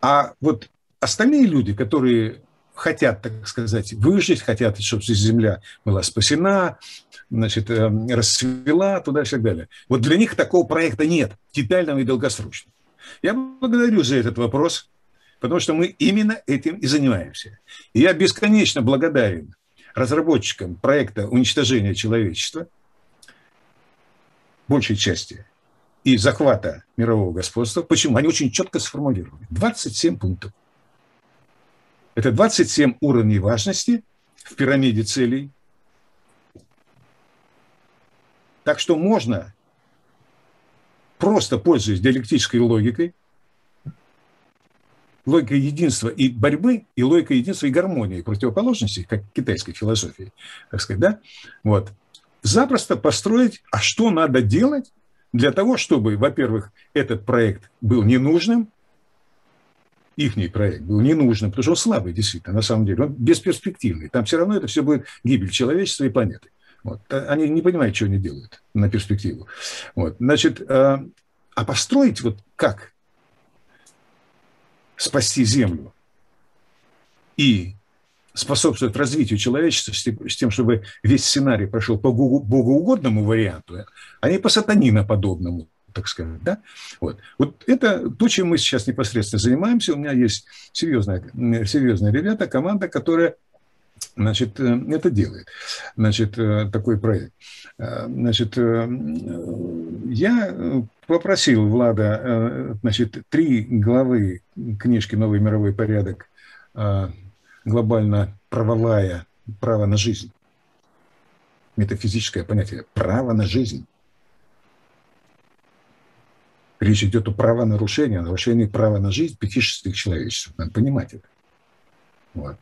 А вот остальные люди, которые хотят, так сказать, выжить, хотят, чтобы земля была спасена, значит, э, расцвела, туда и так далее. Вот для них такого проекта нет, детального и долгосрочного. Я благодарю за этот вопрос, потому что мы именно этим и занимаемся. И я бесконечно благодарен разработчикам проекта уничтожения человечества, большей части, и захвата мирового господства. Почему? Они очень четко сформулировали. 27 пунктов. Это 27 уровней важности в пирамиде целей. Так что можно, просто пользуясь диалектической логикой, логикой единства и борьбы, и логикой единства и гармонии противоположностей, как китайской философии, так сказать, да, вот, запросто построить, а что надо делать для того, чтобы, во-первых, этот проект был ненужным, их проект был ненужным, потому что он слабый, действительно, на самом деле. Он бесперспективный. Там все равно это все будет гибель человечества и планеты. Вот. Они не понимают, что они делают на перспективу. Вот. Значит, а, а построить вот как спасти Землю и способствовать развитию человечества с тем, чтобы весь сценарий прошел по богоугодному варианту, а не по сатаниноподобному так сказать. Да? Вот. вот это то, чем мы сейчас непосредственно занимаемся. У меня есть серьезная, серьезные ребята, команда, которая значит, э, это делает, значит, э, такой проект. Э, значит, я попросил Влада, значит, три главы книжки «Новый мировой порядок. Глобально правовая, право на жизнь» метафизическое понятие – право на жизнь. Речь идет о правонарушении, о нарушении права на жизнь пяти шестых человечеств. Надо понимать это. Вот.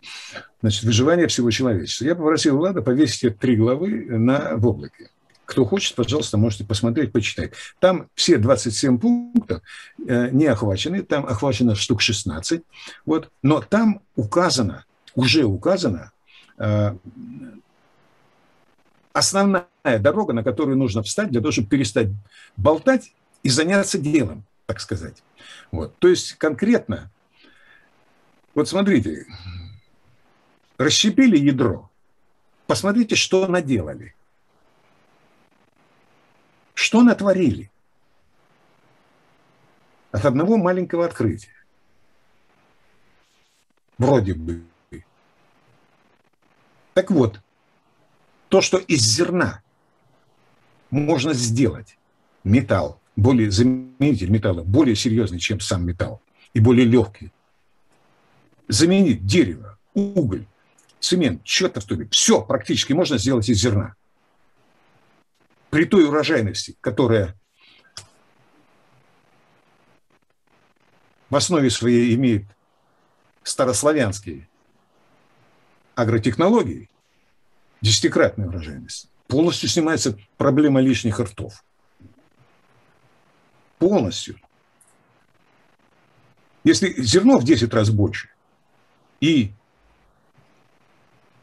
Значит, выживание всего человечества. Я попросил Влада повесить эти три главы на, в облаке. Кто хочет, пожалуйста, можете посмотреть, почитать. Там все 27 пунктов э, не охвачены, там охвачено штук 16. Вот. Но там указано, уже указано э, основная дорога, на которую нужно встать для того, чтобы перестать болтать и заняться делом, так сказать. Вот. То есть конкретно, вот смотрите, расщепили ядро, посмотрите, что наделали, что натворили от одного маленького открытия. Вроде бы. Так вот, то, что из зерна можно сделать металл, более заменитель металла, более серьезный, чем сам металл, и более легкий. Заменить дерево, уголь, цемент, что-то в тубе. Все практически можно сделать из зерна. При той урожайности, которая в основе своей имеет старославянские агротехнологии, десятикратная урожайность, полностью снимается проблема лишних ртов. Полностью. Если зерно в 10 раз больше, и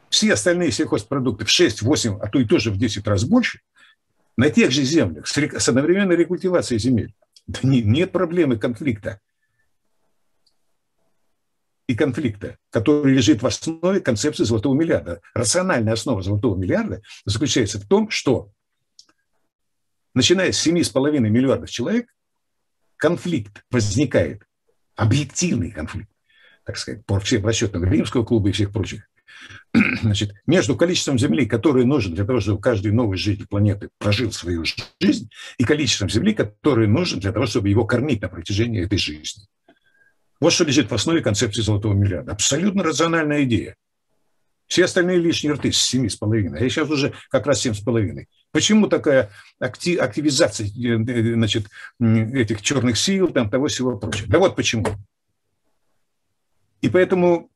все остальные сельхозпродукты в 6, 8, а то и тоже в 10 раз больше, на тех же землях, с одновременной рекультивацией земель, да нет проблемы конфликта и конфликта, который лежит в основе концепции золотого миллиарда. Рациональная основа золотого миллиарда заключается в том, что начиная с 7,5 миллиардов человек, конфликт возникает, объективный конфликт, так сказать, по всем расчетам Римского клуба и всех прочих, значит, между количеством Земли, которое нужно для того, чтобы каждый новый житель планеты прожил свою жизнь, и количеством Земли, которое нужно для того, чтобы его кормить на протяжении этой жизни. Вот что лежит в основе концепции золотого миллиарда. Абсолютно рациональная идея. Все остальные лишние рты с семи с половиной. А я сейчас уже как раз семь с половиной. Почему такая активизация э, э, значит, этих черных сил, там, того всего прочего? Да вот почему. И поэтому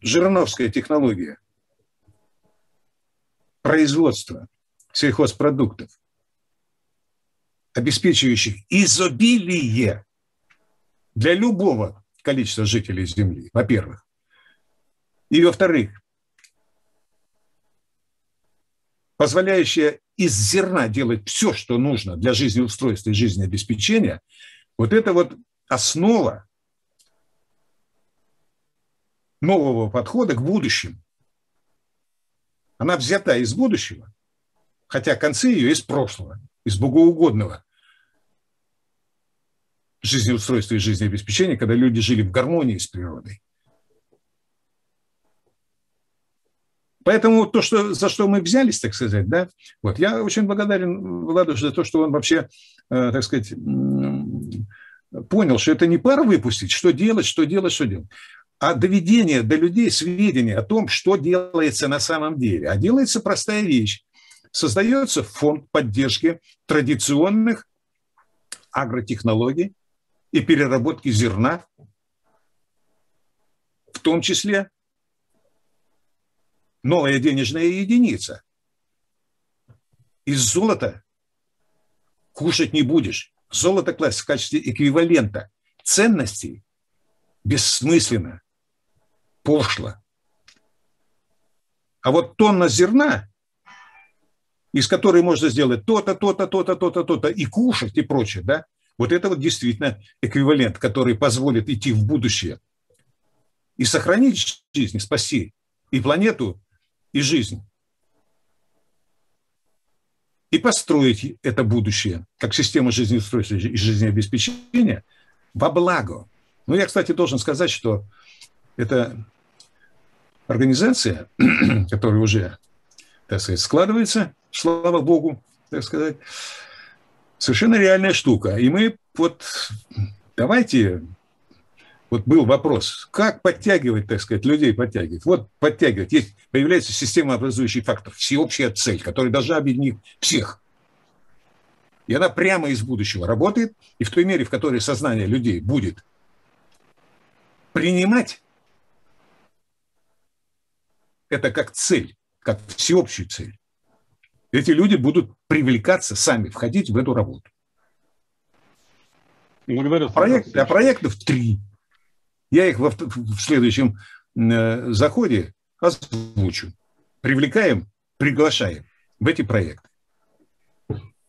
Жириновская технология производства сельхозпродуктов, обеспечивающих изобилие для любого количества жителей Земли, во-первых. И, во-вторых, позволяющая из зерна делать все, что нужно для жизнеустройства и жизнеобеспечения, вот это вот основа нового подхода к будущему. Она взята из будущего, хотя концы ее из прошлого, из богоугодного жизнеустройства и жизнеобеспечения, когда люди жили в гармонии с природой. Поэтому то, что, за что мы взялись, так сказать, да, вот, я очень благодарен Владу за то, что он вообще, э, так сказать, понял, что это не пара выпустить, что делать, что делать, что делать а доведение до людей сведения о том, что делается на самом деле. А делается простая вещь. Создается фонд поддержки традиционных агротехнологий и переработки зерна, в том числе новая денежная единица. Из золота кушать не будешь. Золото класть в качестве эквивалента ценностей бессмысленно пошло. А вот тонна зерна, из которой можно сделать то-то, то-то, то-то, то-то, то-то, и кушать, и прочее, да, вот это вот действительно эквивалент, который позволит идти в будущее и сохранить жизнь, спасти и планету, и жизнь. И построить это будущее как систему жизнеустройства и жизнеобеспечения во благо. Ну, я, кстати, должен сказать, что это организация, которая уже, так сказать, складывается, слава богу, так сказать, совершенно реальная штука. И мы вот давайте Вот был вопрос, как подтягивать, так сказать, людей подтягивать. Вот подтягивать. Есть, появляется системообразующий фактор, всеобщая цель, которая должна объединить всех. И она прямо из будущего работает, и в той мере, в которой сознание людей будет принимать это как цель, как всеобщую цель, эти люди будут привлекаться сами, входить в эту работу. Благодарю. Проект, а проектов три. Я их во, в следующем э, заходе озвучу. Привлекаем, приглашаем в эти проекты.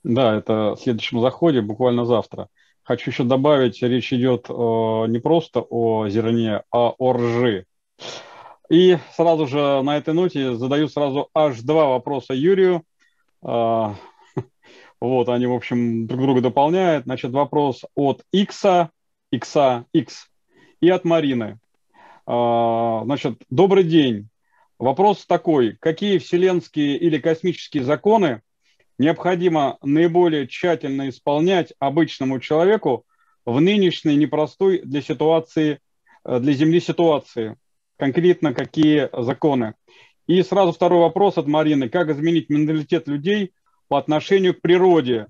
Да, это в следующем заходе, буквально завтра. Хочу еще добавить, речь идет э, не просто о зерне, а о ржи. И сразу же на этой ноте задаю сразу аж два вопроса Юрию. Э, вот, они, в общем, друг друга дополняют. Значит, вопрос от Икса, Икса, X и от Марины. А, значит, добрый день. Вопрос такой. Какие вселенские или космические законы необходимо наиболее тщательно исполнять обычному человеку в нынешней непростой для ситуации, э, для Земли ситуации? Конкретно какие законы? И сразу второй вопрос от Марины. Как изменить менталитет людей по отношению к природе?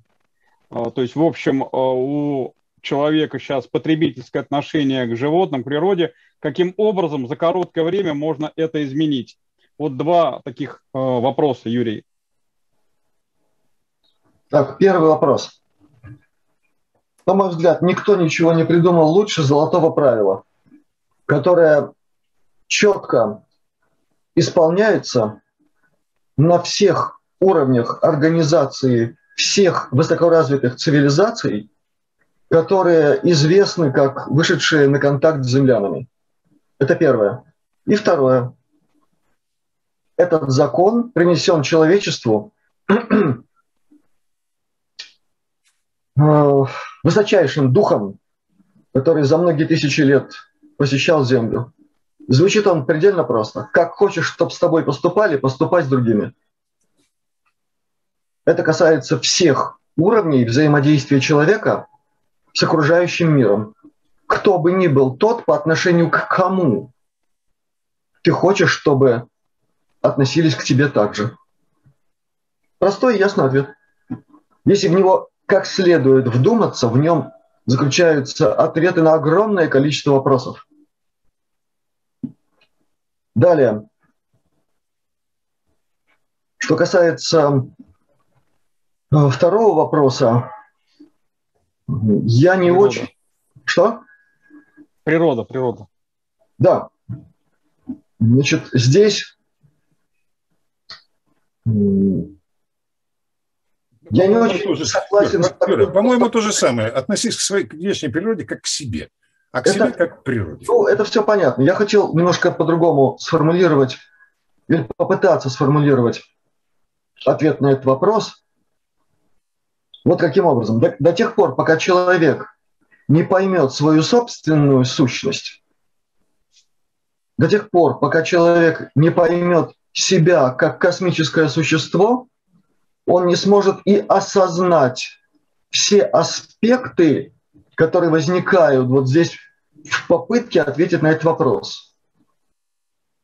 А, то есть, в общем, а, у человека сейчас потребительское отношение к животным, к природе, каким образом за короткое время можно это изменить? Вот два таких э, вопроса, Юрий. Так, первый вопрос. На мой взгляд, никто ничего не придумал лучше золотого правила, которое четко исполняется на всех уровнях организации всех высокоразвитых цивилизаций которые известны как вышедшие на контакт с землянами. Это первое. И второе. Этот закон принесен человечеству высочайшим духом, который за многие тысячи лет посещал Землю. Звучит он предельно просто. Как хочешь, чтобы с тобой поступали, поступать с другими. Это касается всех уровней взаимодействия человека с окружающим миром. Кто бы ни был тот, по отношению к кому ты хочешь, чтобы относились к тебе так же. Простой и ясный ответ. Если в него как следует вдуматься, в нем заключаются ответы на огромное количество вопросов. Далее. Что касается э, второго вопроса, я не природа. очень... Что? Природа, природа. Да. Значит, здесь я не очень тоже, согласен. По-моему, то же самое. Относись к своей внешней природе как к себе, а к это, себе как к природе. Ну, это все понятно. Я хотел немножко по-другому сформулировать или попытаться сформулировать ответ на этот вопрос. Вот каким образом? До, до тех пор, пока человек не поймет свою собственную сущность, до тех пор, пока человек не поймет себя как космическое существо, он не сможет и осознать все аспекты, которые возникают вот здесь в попытке ответить на этот вопрос.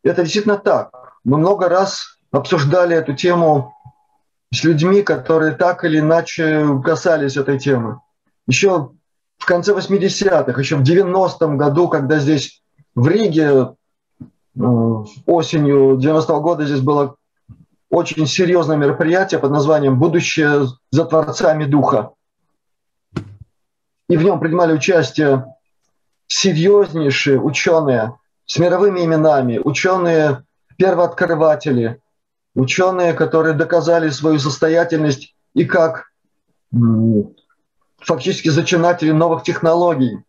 Это действительно так. Мы много раз обсуждали эту тему с людьми, которые так или иначе касались этой темы. Еще в конце 80-х, еще в 90-м году, когда здесь в Риге э, осенью 90-го года здесь было очень серьезное мероприятие под названием «Будущее за Творцами Духа». И в нем принимали участие серьезнейшие ученые с мировыми именами, ученые-первооткрыватели, ученые, которые доказали свою состоятельность и как фактически зачинатели новых технологий,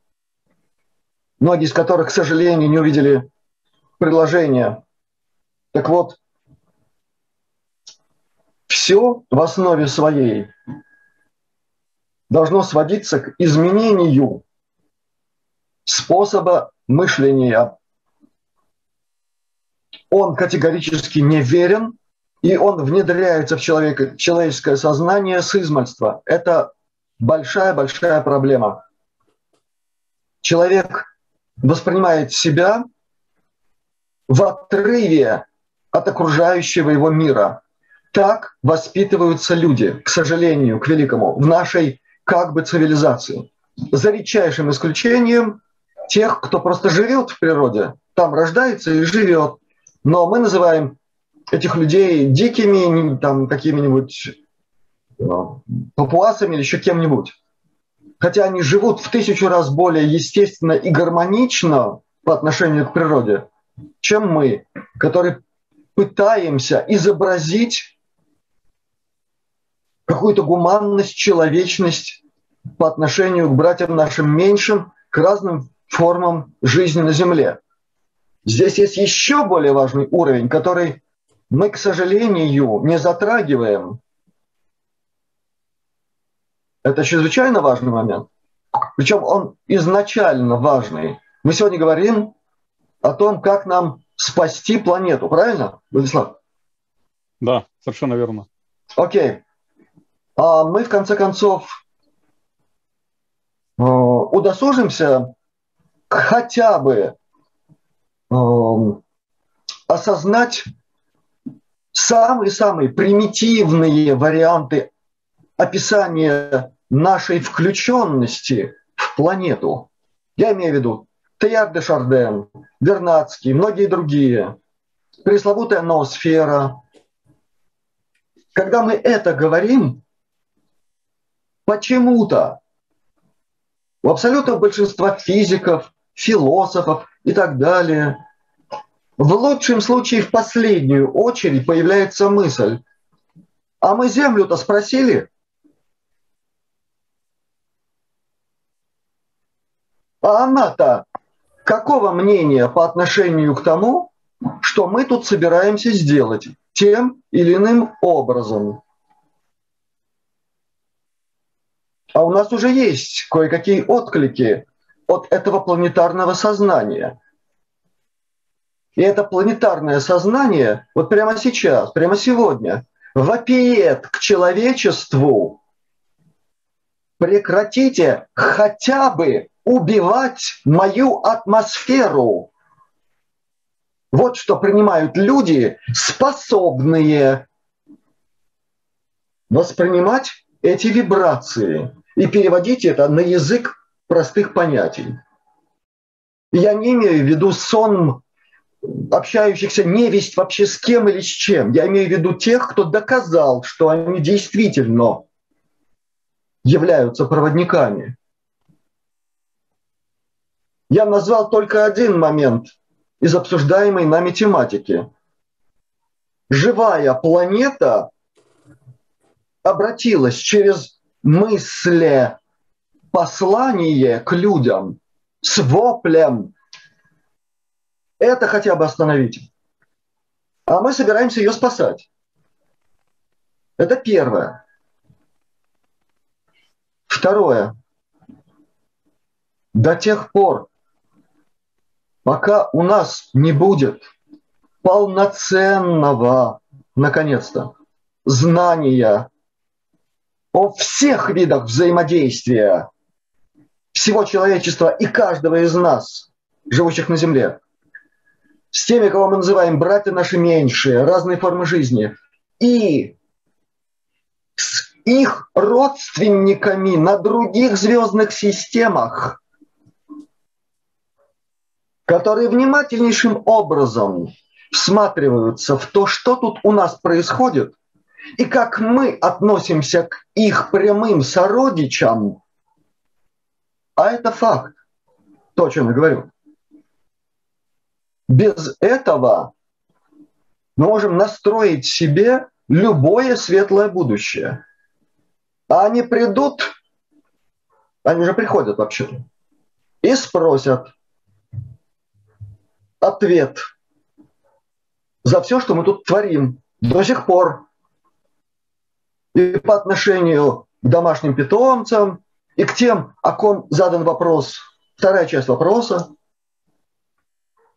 многие из которых, к сожалению, не увидели приложения. Так вот, все в основе своей должно сводиться к изменению способа мышления. Он категорически не верен и он внедряется в человека, человеческое сознание с измальства. Это большая-большая проблема. Человек воспринимает себя в отрыве от окружающего его мира. Так воспитываются люди, к сожалению, к великому, в нашей как бы цивилизации. За редчайшим исключением тех, кто просто живет в природе, там рождается и живет. Но мы называем этих людей дикими, там какими-нибудь ну, папуасами или еще кем-нибудь. Хотя они живут в тысячу раз более естественно и гармонично по отношению к природе, чем мы, которые пытаемся изобразить какую-то гуманность, человечность по отношению к братьям нашим меньшим, к разным формам жизни на Земле. Здесь есть еще более важный уровень, который мы, к сожалению, не затрагиваем. Это чрезвычайно важный момент. Причем он изначально важный. Мы сегодня говорим о том, как нам спасти планету, правильно, Владислав? Да, совершенно верно. Окей. А мы, в конце концов, э, удосужимся хотя бы э, осознать самые-самые примитивные варианты описания нашей включенности в планету. Я имею в виду Теяр де Шарден, Вернадский, многие другие. Пресловутая ноосфера. Когда мы это говорим, почему-то у абсолютного большинства физиков, философов и так далее – в лучшем случае, в последнюю очередь появляется мысль, а мы Землю-то спросили? А она-то какого мнения по отношению к тому, что мы тут собираемся сделать тем или иным образом? А у нас уже есть кое-какие отклики от этого планетарного сознания – и это планетарное сознание вот прямо сейчас, прямо сегодня вопиет к человечеству. Прекратите хотя бы убивать мою атмосферу. Вот что принимают люди, способные воспринимать эти вибрации и переводить это на язык простых понятий. Я не имею в виду сон общающихся не весть вообще с кем или с чем. Я имею в виду тех, кто доказал, что они действительно являются проводниками. Я назвал только один момент из обсуждаемой нами тематики. Живая планета обратилась через мысли послание к людям с воплем это хотя бы остановить. А мы собираемся ее спасать. Это первое. Второе. До тех пор, пока у нас не будет полноценного, наконец-то, знания о всех видах взаимодействия всего человечества и каждого из нас, живущих на Земле, с теми, кого мы называем братья наши меньшие, разные формы жизни, и с их родственниками на других звездных системах, которые внимательнейшим образом всматриваются в то, что тут у нас происходит, и как мы относимся к их прямым сородичам, а это факт, то, о чем я говорю. Без этого мы можем настроить себе любое светлое будущее. А они придут, они уже приходят вообще-то, и спросят ответ за все, что мы тут творим до сих пор. И по отношению к домашним питомцам, и к тем, о ком задан вопрос, вторая часть вопроса,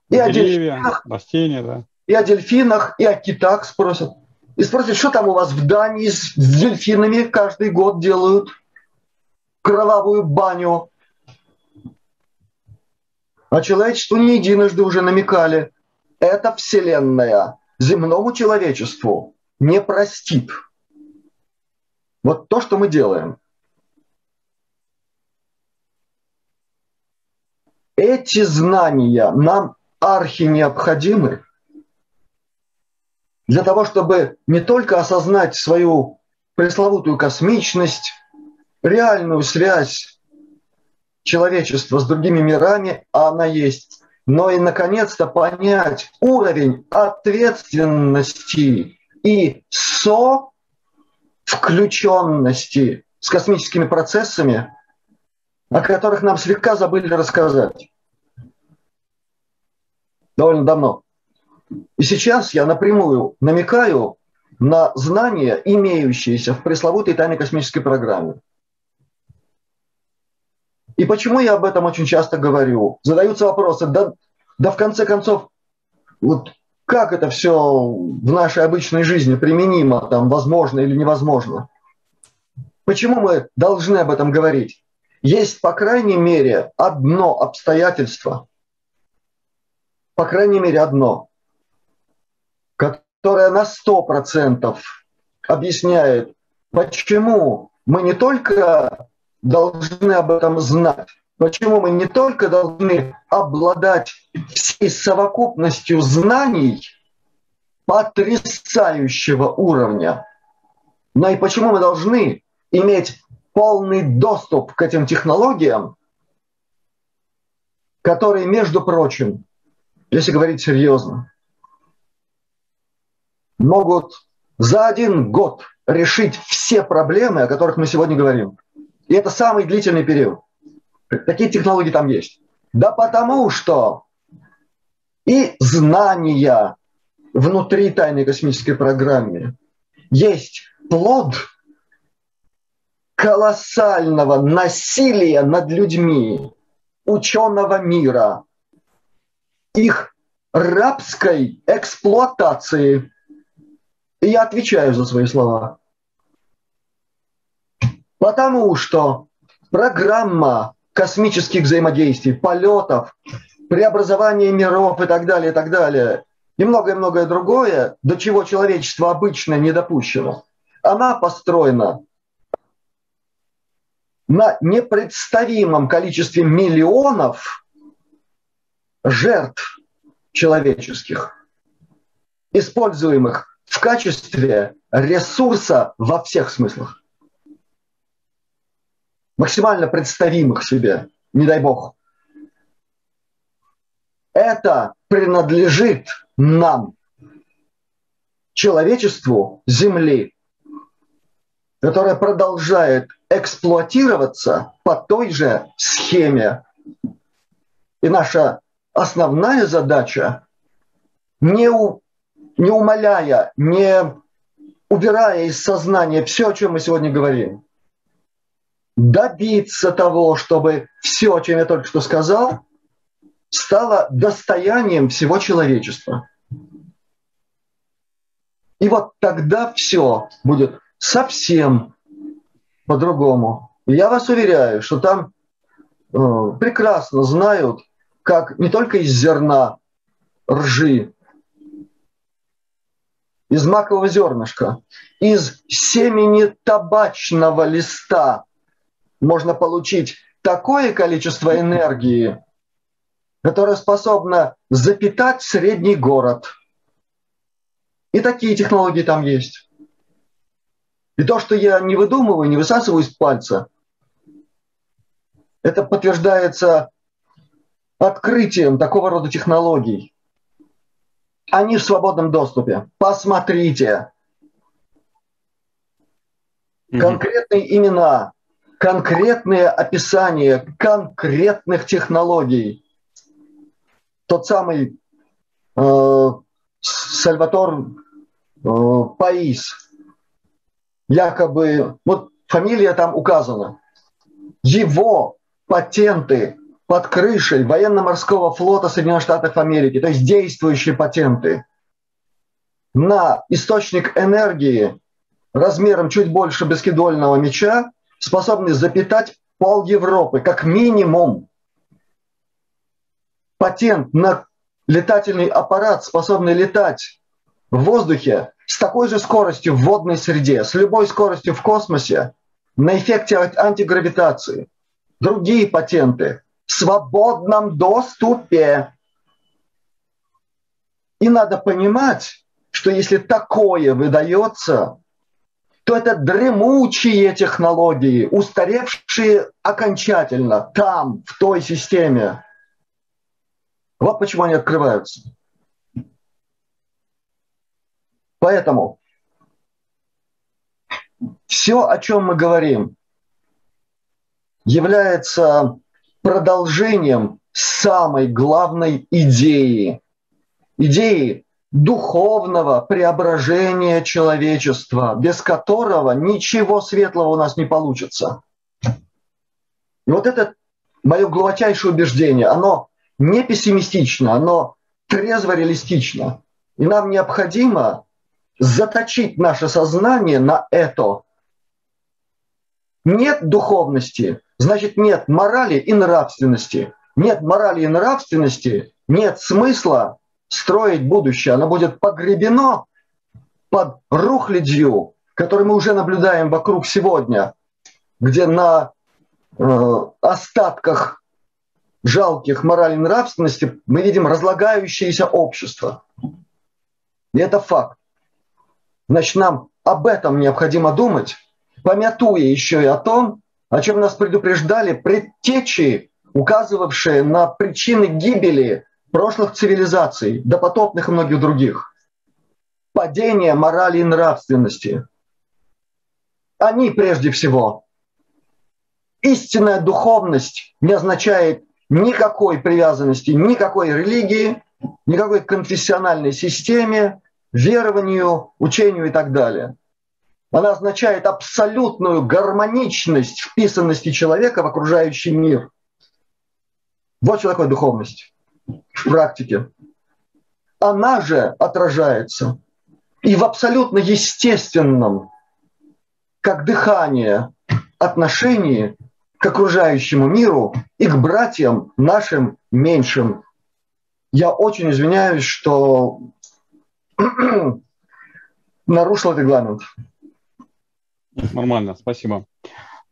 и о дельфинах, растения, да. И о дельфинах, и о китах спросят. И спросят, что там у вас в Дании с, с дельфинами каждый год делают? Кровавую баню. А человечеству не единожды уже намекали. Эта Вселенная земному человечеству не простит. Вот то, что мы делаем. Эти знания нам архи необходимы для того, чтобы не только осознать свою пресловутую космичность, реальную связь человечества с другими мирами, а она есть, но и, наконец-то, понять уровень ответственности и со включенности с космическими процессами, о которых нам слегка забыли рассказать. Довольно давно. И сейчас я напрямую намекаю на знания, имеющиеся в пресловутой тайной космической программе. И почему я об этом очень часто говорю? Задаются вопросы, да, да в конце концов, вот как это все в нашей обычной жизни применимо, там, возможно или невозможно? Почему мы должны об этом говорить? Есть, по крайней мере, одно обстоятельство, по крайней мере, одно, которое на 100% объясняет, почему мы не только должны об этом знать, почему мы не только должны обладать всей совокупностью знаний потрясающего уровня, но и почему мы должны иметь полный доступ к этим технологиям, которые, между прочим, если говорить серьезно, могут за один год решить все проблемы, о которых мы сегодня говорим. И это самый длительный период. Такие технологии там есть. Да потому что и знания внутри тайной космической программы есть плод колоссального насилия над людьми, ученого мира, их рабской эксплуатации. И я отвечаю за свои слова. Потому что программа космических взаимодействий, полетов, преобразования миров и так далее, и так далее, и многое-многое другое, до чего человечество обычно не допущено, она построена на непредставимом количестве миллионов жертв человеческих, используемых в качестве ресурса во всех смыслах максимально представимых себе, не дай бог. Это принадлежит нам, человечеству Земли, которое продолжает эксплуатироваться по той же схеме. И наша основная задача, не, у, не умаляя, не убирая из сознания все, о чем мы сегодня говорим, добиться того, чтобы все, о чем я только что сказал, стало достоянием всего человечества. И вот тогда все будет совсем по-другому. Я вас уверяю, что там э, прекрасно знают, как не только из зерна ржи, из макового зернышка, из семени табачного листа можно получить такое количество энергии, которое способно запитать средний город. И такие технологии там есть. И то, что я не выдумываю, не высасываю из пальца, это подтверждается открытием такого рода технологий. Они в свободном доступе. Посмотрите. Конкретные имена, конкретные описания конкретных технологий. Тот самый э, Сальватор э, Паис, якобы, вот фамилия там указана, его патенты под крышей военно-морского флота Соединенных Штатов Америки, то есть действующие патенты на источник энергии размером чуть больше баскетбольного мяча, способны запитать пол Европы, как минимум. патент на летательный аппарат, способный летать в воздухе с такой же скоростью в водной среде, с любой скоростью в космосе, на эффекте антигравитации. Другие патенты в свободном доступе. И надо понимать, что если такое выдается, то это дремучие технологии, устаревшие окончательно там, в той системе. Вот почему они открываются. Поэтому все, о чем мы говорим, является продолжением самой главной идеи. Идеи духовного преображения человечества, без которого ничего светлого у нас не получится. И вот это мое глубочайшее убеждение, оно не пессимистично, оно трезво реалистично. И нам необходимо заточить наше сознание на это. Нет духовности, значит нет морали и нравственности. Нет морали и нравственности, нет смысла строить будущее. Оно будет погребено под рухлядью, которую мы уже наблюдаем вокруг сегодня, где на э, остатках жалких морали и нравственности мы видим разлагающееся общество. И это факт. Значит, нам об этом необходимо думать, помятуя еще и о том, о чем нас предупреждали предтечи, указывавшие на причины гибели прошлых цивилизаций, допотопных и многих других. Падение морали и нравственности. Они прежде всего. Истинная духовность не означает никакой привязанности, никакой религии, никакой конфессиональной системе, верованию, учению и так далее. Она означает абсолютную гармоничность вписанности человека в окружающий мир. Вот что такое духовность в практике. Она же отражается и в абсолютно естественном, как дыхание, отношении к окружающему миру и к братьям нашим меньшим. Я очень извиняюсь, что нарушил регламент. Нормально, спасибо.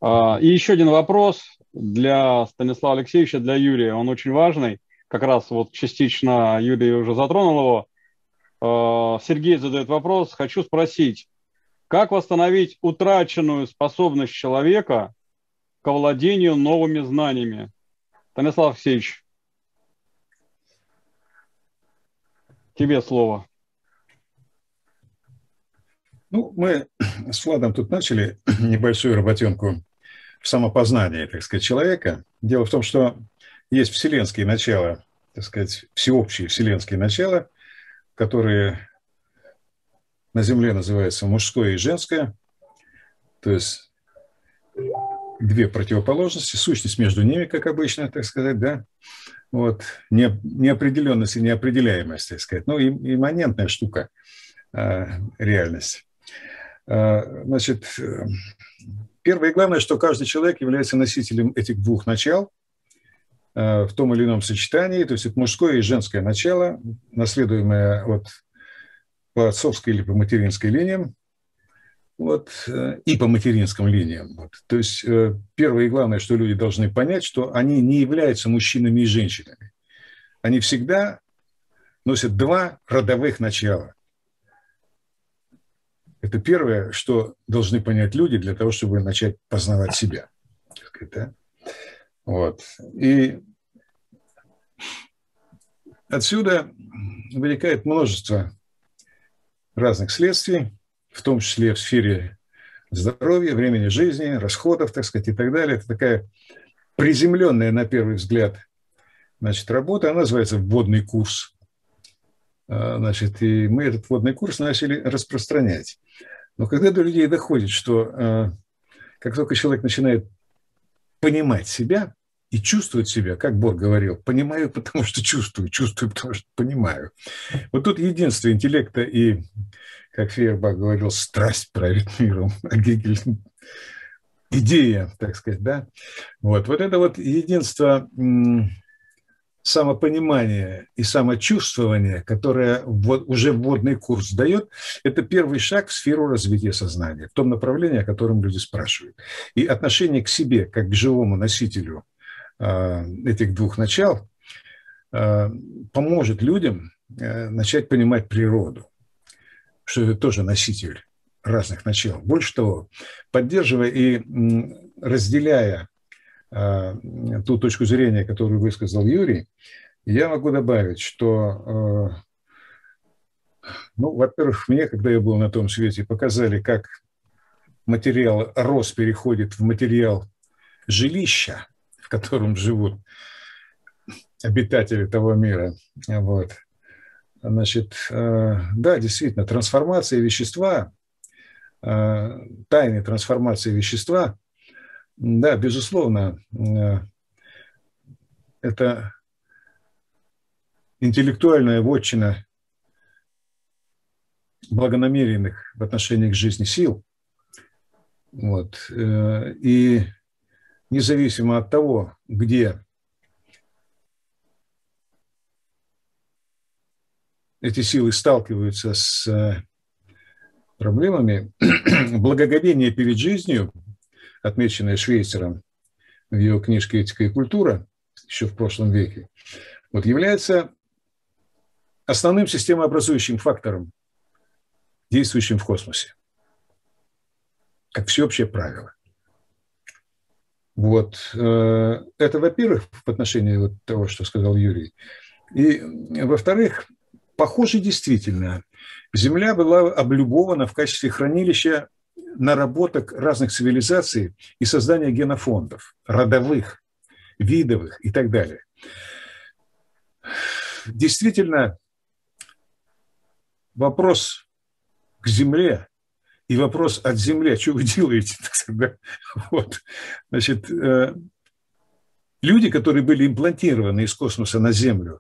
А, и еще один вопрос для Станислава Алексеевича, для Юрия. Он очень важный. Как раз вот частично Юрий уже затронул его. А, Сергей задает вопрос. Хочу спросить, как восстановить утраченную способность человека к овладению новыми знаниями? Станислав Алексеевич, тебе слово. Ну, мы с Владом тут начали небольшую работенку в самопознании, так сказать, человека. Дело в том, что есть вселенские начала, так сказать, всеобщие вселенские начала, которые на Земле называются мужское и женское, то есть две противоположности, сущность между ними, как обычно, так сказать, да, вот, не, неопределенность и неопределяемость, так сказать, ну, имманентная штука, э, реальность. Э, значит, э, первое и главное, что каждый человек является носителем этих двух начал э, в том или ином сочетании, то есть это мужское и женское начало, наследуемое от по отцовской или по материнской линиям, вот, и по материнским линиям. Вот. То есть первое и главное, что люди должны понять, что они не являются мужчинами и женщинами. Они всегда носят два родовых начала. Это первое, что должны понять люди для того, чтобы начать познавать себя. Да? Вот. И отсюда вытекает множество разных следствий, в том числе в сфере здоровья, времени жизни, расходов, так сказать, и так далее. Это такая приземленная, на первый взгляд, значит, работа. Она называется «Вводный курс». А, значит, и мы этот вводный курс начали распространять. Но когда до людей доходит, что э, как только человек начинает понимать себя и чувствовать себя, как Бог говорил, понимаю, потому что чувствую, чувствую, потому что понимаю. Вот тут единство интеллекта и, как Фейербах говорил, страсть правит миром, а Гегель идея, так сказать, да. Вот, вот это вот единство самопонимание и самочувствование, которое вот уже вводный курс дает, это первый шаг в сферу развития сознания, в том направлении, о котором люди спрашивают. И отношение к себе, как к живому носителю э, этих двух начал, э, поможет людям э, начать понимать природу, что это тоже носитель разных начал. Больше того, поддерживая и разделяя ту точку зрения, которую высказал Юрий, я могу добавить, что, э, ну, во-первых, мне, когда я был на том свете, показали, как материал рос переходит в материал жилища, в котором живут обитатели того мира. Вот. Значит, э, да, действительно, трансформация вещества, тайны трансформации вещества да, безусловно, э, это интеллектуальная вотчина благонамеренных в отношении к жизни сил. Вот. Э, и независимо от того, где эти силы сталкиваются с э, проблемами, благоговение перед жизнью – отмеченная Швейцером в ее книжке «Этика и культура» еще в прошлом веке, вот является основным системообразующим фактором, действующим в космосе, как всеобщее правило. Вот. Э, это, во-первых, в отношении вот того, что сказал Юрий. И, во-вторых, похоже, действительно, Земля была облюбована в качестве хранилища наработок разных цивилизаций и создания генофондов, родовых, видовых и так далее. Действительно, вопрос к Земле и вопрос от Земли, что вы делаете? Вот. Значит, э, люди, которые были имплантированы из космоса на Землю,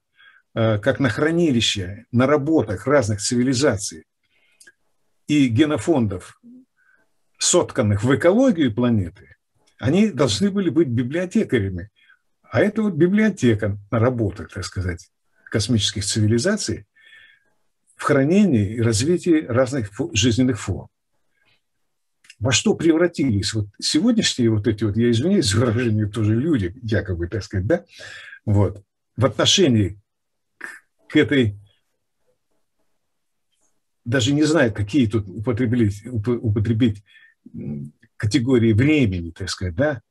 э, как на хранилище, на работах разных цивилизаций и генофондов сотканных в экологию планеты, они должны были быть библиотекарями. А это вот библиотека на работах, так сказать, космических цивилизаций в хранении и развитии разных жизненных форм. Во что превратились вот сегодняшние вот эти вот, я извиняюсь за выражение, тоже люди, якобы, так сказать, да, вот, в отношении к этой даже не знаю, какие тут употребить, употребить категории времени, так сказать, да,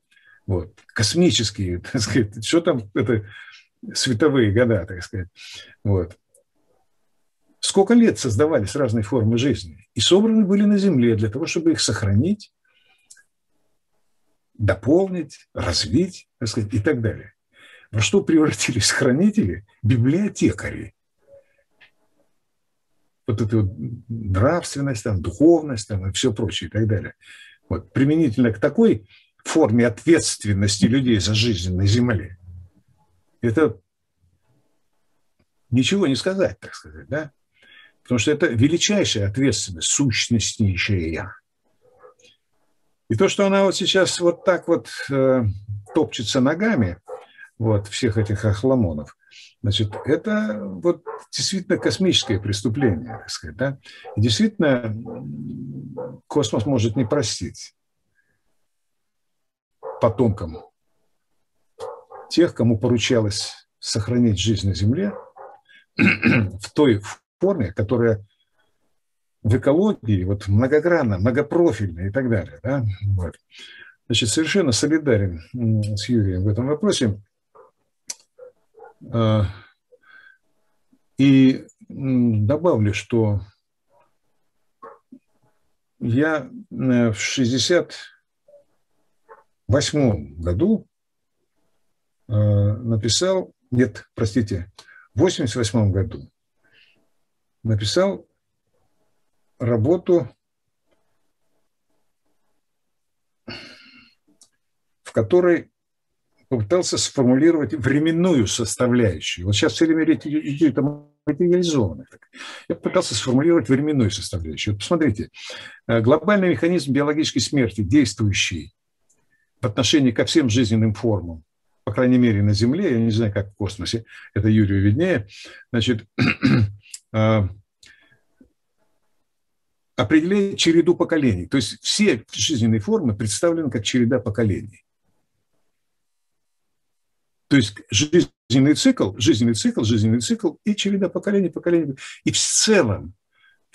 вот, космические, так сказать, что там, это световые года, так сказать, вот. Сколько лет создавались разные формы жизни и собраны были на Земле для того, чтобы их сохранить, дополнить, развить, так сказать, и так далее. Во что превратились хранители, библиотекари. Вот эта вот нравственность, там, духовность там, и все прочее и так далее. Вот, применительно к такой форме ответственности людей за жизнь на Земле, это ничего не сказать, так сказать, да? Потому что это величайшая ответственность, сущностнейшая. И то, что она вот сейчас вот так вот э, топчется ногами, вот, всех этих охламонов, значит, это вот действительно космическое преступление, так сказать, да? И действительно, космос может не простить потомкам тех, кому поручалось сохранить жизнь на Земле в той форме, которая в экологии вот многогранно, многопрофильно и так далее. Да? Вот. Значит, совершенно солидарен с Юрием в этом вопросе. А, и добавлю, что я э, в 68 году э, написал, нет, простите, в 88 году написал работу, в которой попытался сформулировать временную составляющую. Вот сейчас все время речь идет о материализованных. Я попытался сформулировать временную составляющую. Вот посмотрите, э, глобальный механизм биологической смерти, действующий в отношении ко всем жизненным формам, по крайней мере, на Земле, я не знаю, как в космосе, это Юрию виднее, значит, а, определяет череду поколений. То есть все жизненные формы представлены как череда поколений. То есть жизненный цикл, жизненный цикл, жизненный цикл и череда поколений, поколений. И в целом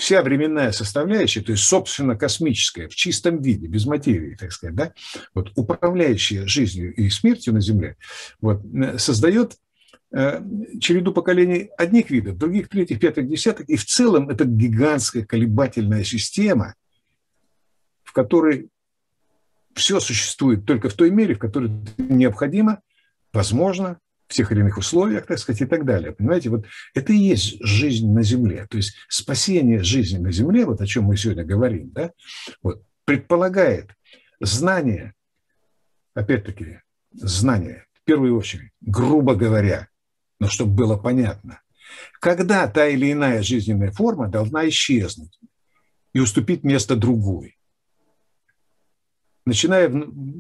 вся временная составляющая, то есть, собственно, космическая, в чистом виде, без материи, так сказать, да, вот, управляющая жизнью и смертью на Земле, вот, создает э, череду поколений одних видов, других, третьих, пятых, десятых, и в целом это гигантская колебательная система, в которой все существует только в той мере, в которой необходимо, возможно, в тех или иных условиях, так сказать, и так далее. Понимаете, вот это и есть жизнь на Земле. То есть спасение жизни на Земле, вот о чем мы сегодня говорим, да, вот, предполагает знание, опять-таки, знание, в первую очередь, грубо говоря, но чтобы было понятно, когда та или иная жизненная форма должна исчезнуть и уступить место другой начиная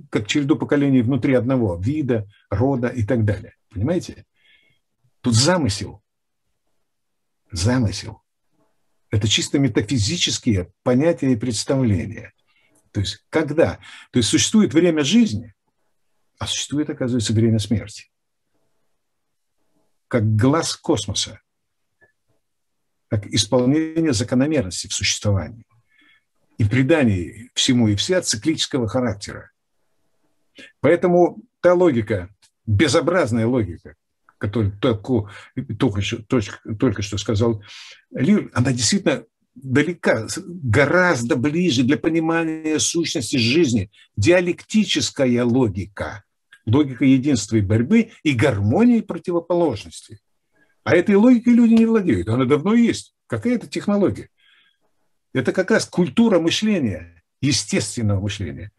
как череду поколений внутри одного вида, рода и так далее. Понимаете? Тут замысел. Замысел. Это чисто метафизические понятия и представления. То есть когда? То есть существует время жизни, а существует, оказывается, время смерти. Как глаз космоса, как исполнение закономерности в существовании и придании всему и вся циклического характера. Поэтому та логика, безобразная логика, которую только, только, что, только что сказал Лир, она действительно далека, гораздо ближе для понимания сущности жизни. Диалектическая логика, логика единства и борьбы и гармонии противоположностей. А этой логикой люди не владеют, она давно есть. Какая это технология? Это как раз культура мышления, естественного мышления.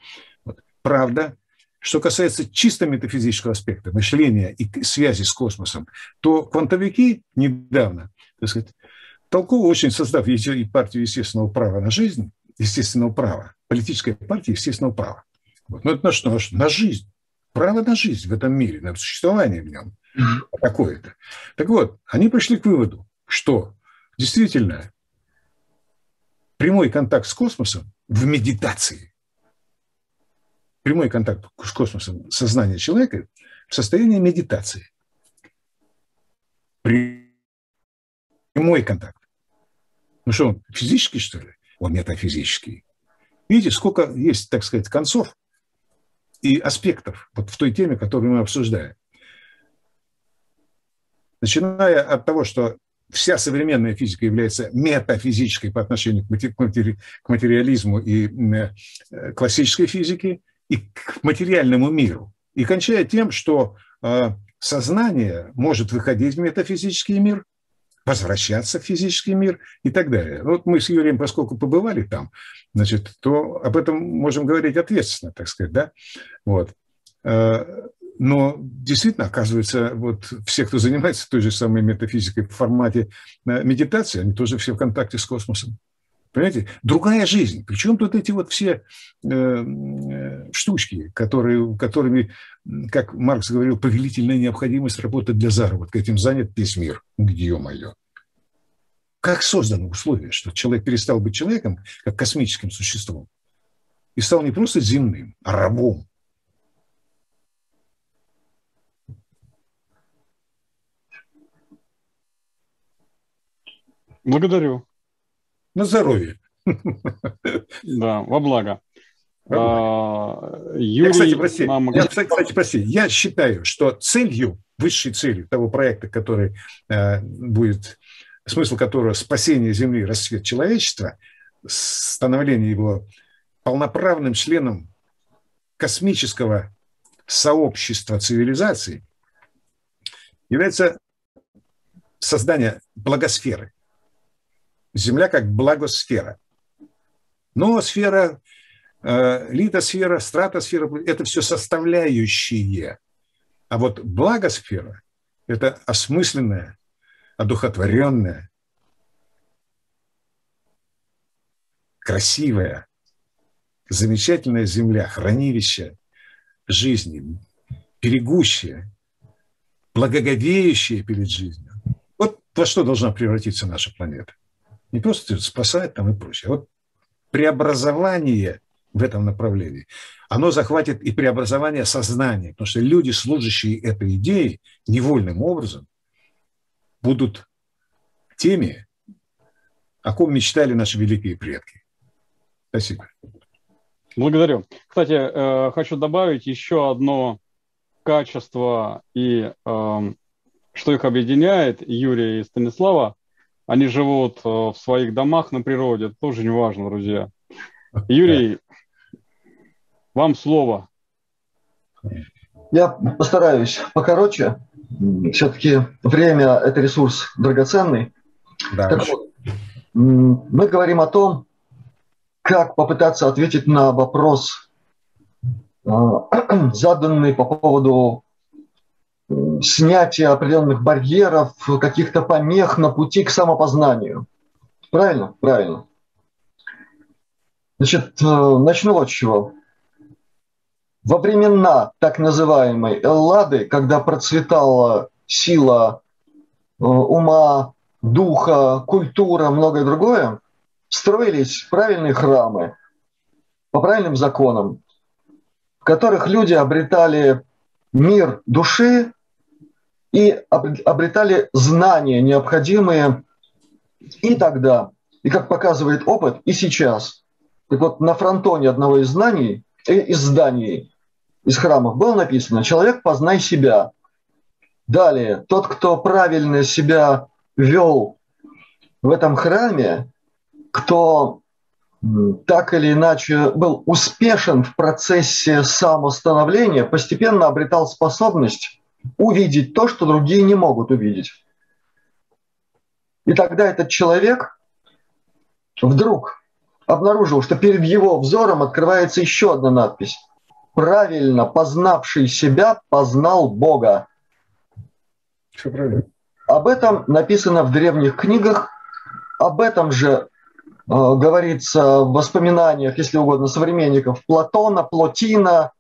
Вот. Правда, что касается чисто метафизического аспекта мышления и связи с космосом, то квантовики недавно, так сказать, толково очень создав партию естественного права на жизнь, естественного права, политическая партия естественного права. Вот. Но это на что? На жизнь. Право на жизнь в этом мире, на существование в нем. Какое-то. Так вот, они пришли к выводу, что действительно прямой контакт с космосом в медитации прямой контакт с космосом сознания человека в состоянии медитации. Прямой контакт. Ну что, он физический, что ли? Он метафизический. Видите, сколько есть, так сказать, концов и аспектов вот в той теме, которую мы обсуждаем. Начиная от того, что вся современная физика является метафизической по отношению к материализму и э, классической физике, и к материальному миру. И кончая тем, что э, сознание может выходить в метафизический мир, возвращаться в физический мир и так далее. Вот мы с Юрием, поскольку побывали там, значит, то об этом можем говорить ответственно, так сказать, да? Вот. Но действительно, оказывается, вот все, кто занимается той же самой метафизикой в формате э, медитации, они тоже все в контакте с космосом. Понимаете? Другая жизнь. Причем тут эти вот все э, э, штучки, которые, которыми, как Маркс говорил, повелительная необходимость работать для заработка. Этим занят весь мир. Где мое? Как созданы условия, что человек перестал быть человеком, как космическим существом, и стал не просто земным, а рабом. Благодарю. На здоровье. Да, во благо. А, Юрий, я, кстати, прости, нам... я, кстати, прости, я считаю, что целью, высшей целью того проекта, который э, будет, смысл которого спасение Земли, расцвет человечества, становление его полноправным членом космического сообщества цивилизаций, является создание благосферы – Земля как благосфера. Но сфера, э, литосфера, стратосфера – это все составляющие. А вот благосфера – это осмысленная, одухотворенная, красивая, замечательная земля, хранилище жизни, берегущее, благоговеющее перед жизнью. Вот во что должна превратиться наша планета. Не просто спасать там и прочее. А вот преобразование в этом направлении, оно захватит и преобразование сознания, потому что люди, служащие этой идеей, невольным образом будут теми, о ком мечтали наши великие предки. Спасибо. Благодарю. Кстати, э, хочу добавить еще одно качество и эм, что их объединяет, Юрия и Станислава. Они живут э, в своих домах на природе, это тоже не важно, друзья. Юрий, вам слово. Я постараюсь покороче. Все-таки время – это ресурс драгоценный. Да, так вот, мы говорим о том, как попытаться ответить на вопрос, а, заданный по поводу снятия определенных барьеров, каких-то помех на пути к самопознанию. Правильно? Правильно. Значит, э, начну вот с чего. Во времена так называемой Эллады, когда процветала сила э, ума, духа, культура, многое другое, строились правильные храмы по правильным законам, в которых люди обретали мир души и обретали знания, необходимые и тогда, и как показывает опыт, и сейчас. Так вот, на фронтоне одного из знаний, э, из зданий, из храмов было написано «Человек, познай себя». Далее, тот, кто правильно себя вел в этом храме, кто так или иначе был успешен в процессе самостановления, постепенно обретал способность увидеть то, что другие не могут увидеть. И тогда этот человек вдруг обнаружил, что перед его взором открывается еще одна надпись. Правильно познавший себя познал Бога. Все правильно. Об этом написано в древних книгах, об этом же э, говорится в воспоминаниях, если угодно, современников Платона, Плотина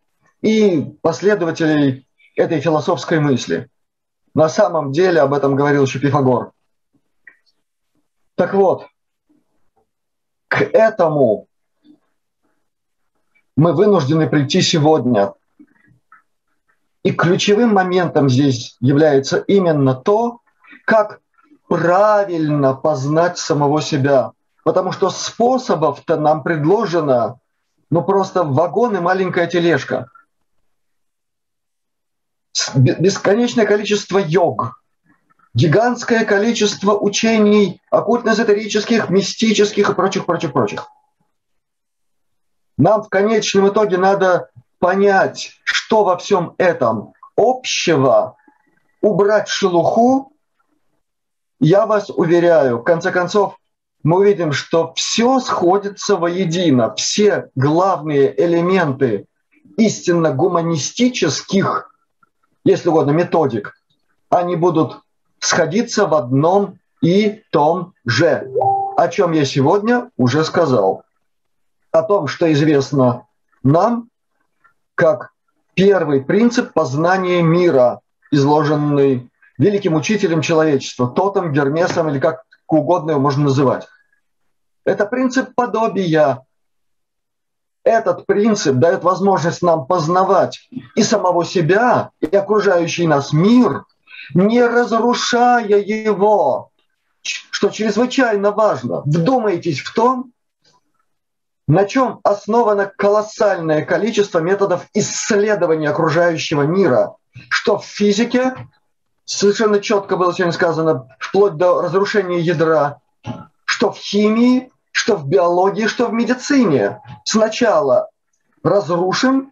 и последователей этой философской мысли. На самом деле об этом говорил еще Пифагор. Так вот, к этому мы вынуждены прийти сегодня. И ключевым моментом здесь является именно то, как правильно познать самого себя. Потому что способов-то нам предложено, ну просто вагон и маленькая тележка. Бесконечное количество йог, гигантское количество учений оккультно-эзотерических, мистических и прочих, прочих, прочих. Нам в конечном итоге надо понять, что во всем этом общего, убрать шелуху я вас уверяю, в конце концов, мы увидим, что все сходится воедино, все главные элементы истинно гуманистических, если угодно, методик, они будут сходиться в одном и том же, о чем я сегодня уже сказал. О том, что известно нам, как первый принцип познания мира, изложенный великим учителем человечества, Тотом, Гермесом или как угодно его можно называть. Это принцип подобия. Этот принцип дает возможность нам познавать и самого себя, и окружающий нас мир, не разрушая его, что чрезвычайно важно. Вдумайтесь в том, на чем основано колоссальное количество методов исследования окружающего мира, что в физике, совершенно четко было сегодня сказано, вплоть до разрушения ядра, что в химии, что в биологии, что в медицине. Сначала разрушим,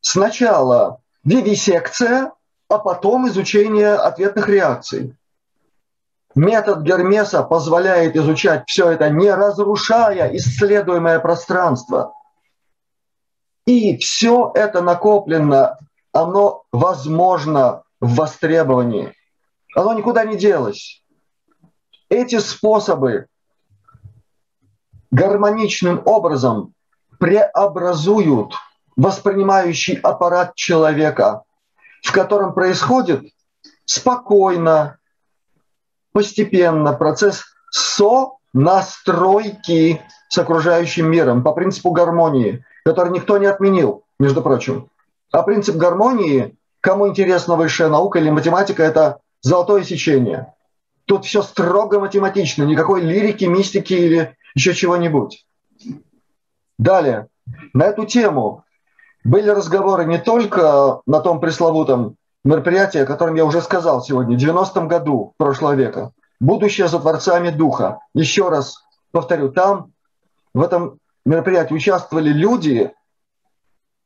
сначала вивисекция, а потом изучение ответных реакций. Метод Гермеса позволяет изучать все это, не разрушая исследуемое пространство. И все это накоплено, оно возможно в востребовании. Оно никуда не делось. Эти способы гармоничным образом преобразуют воспринимающий аппарат человека, в котором происходит спокойно, постепенно процесс со-настройки с окружающим миром по принципу гармонии, который никто не отменил, между прочим. А принцип гармонии, кому интересна высшая наука или математика, это золотое сечение. Тут все строго математично, никакой лирики, мистики или еще чего-нибудь. Далее. На эту тему были разговоры не только на том пресловутом мероприятии, о котором я уже сказал сегодня, в 90-м году прошлого века. Будущее за Творцами Духа. Еще раз повторю, там в этом мероприятии участвовали люди,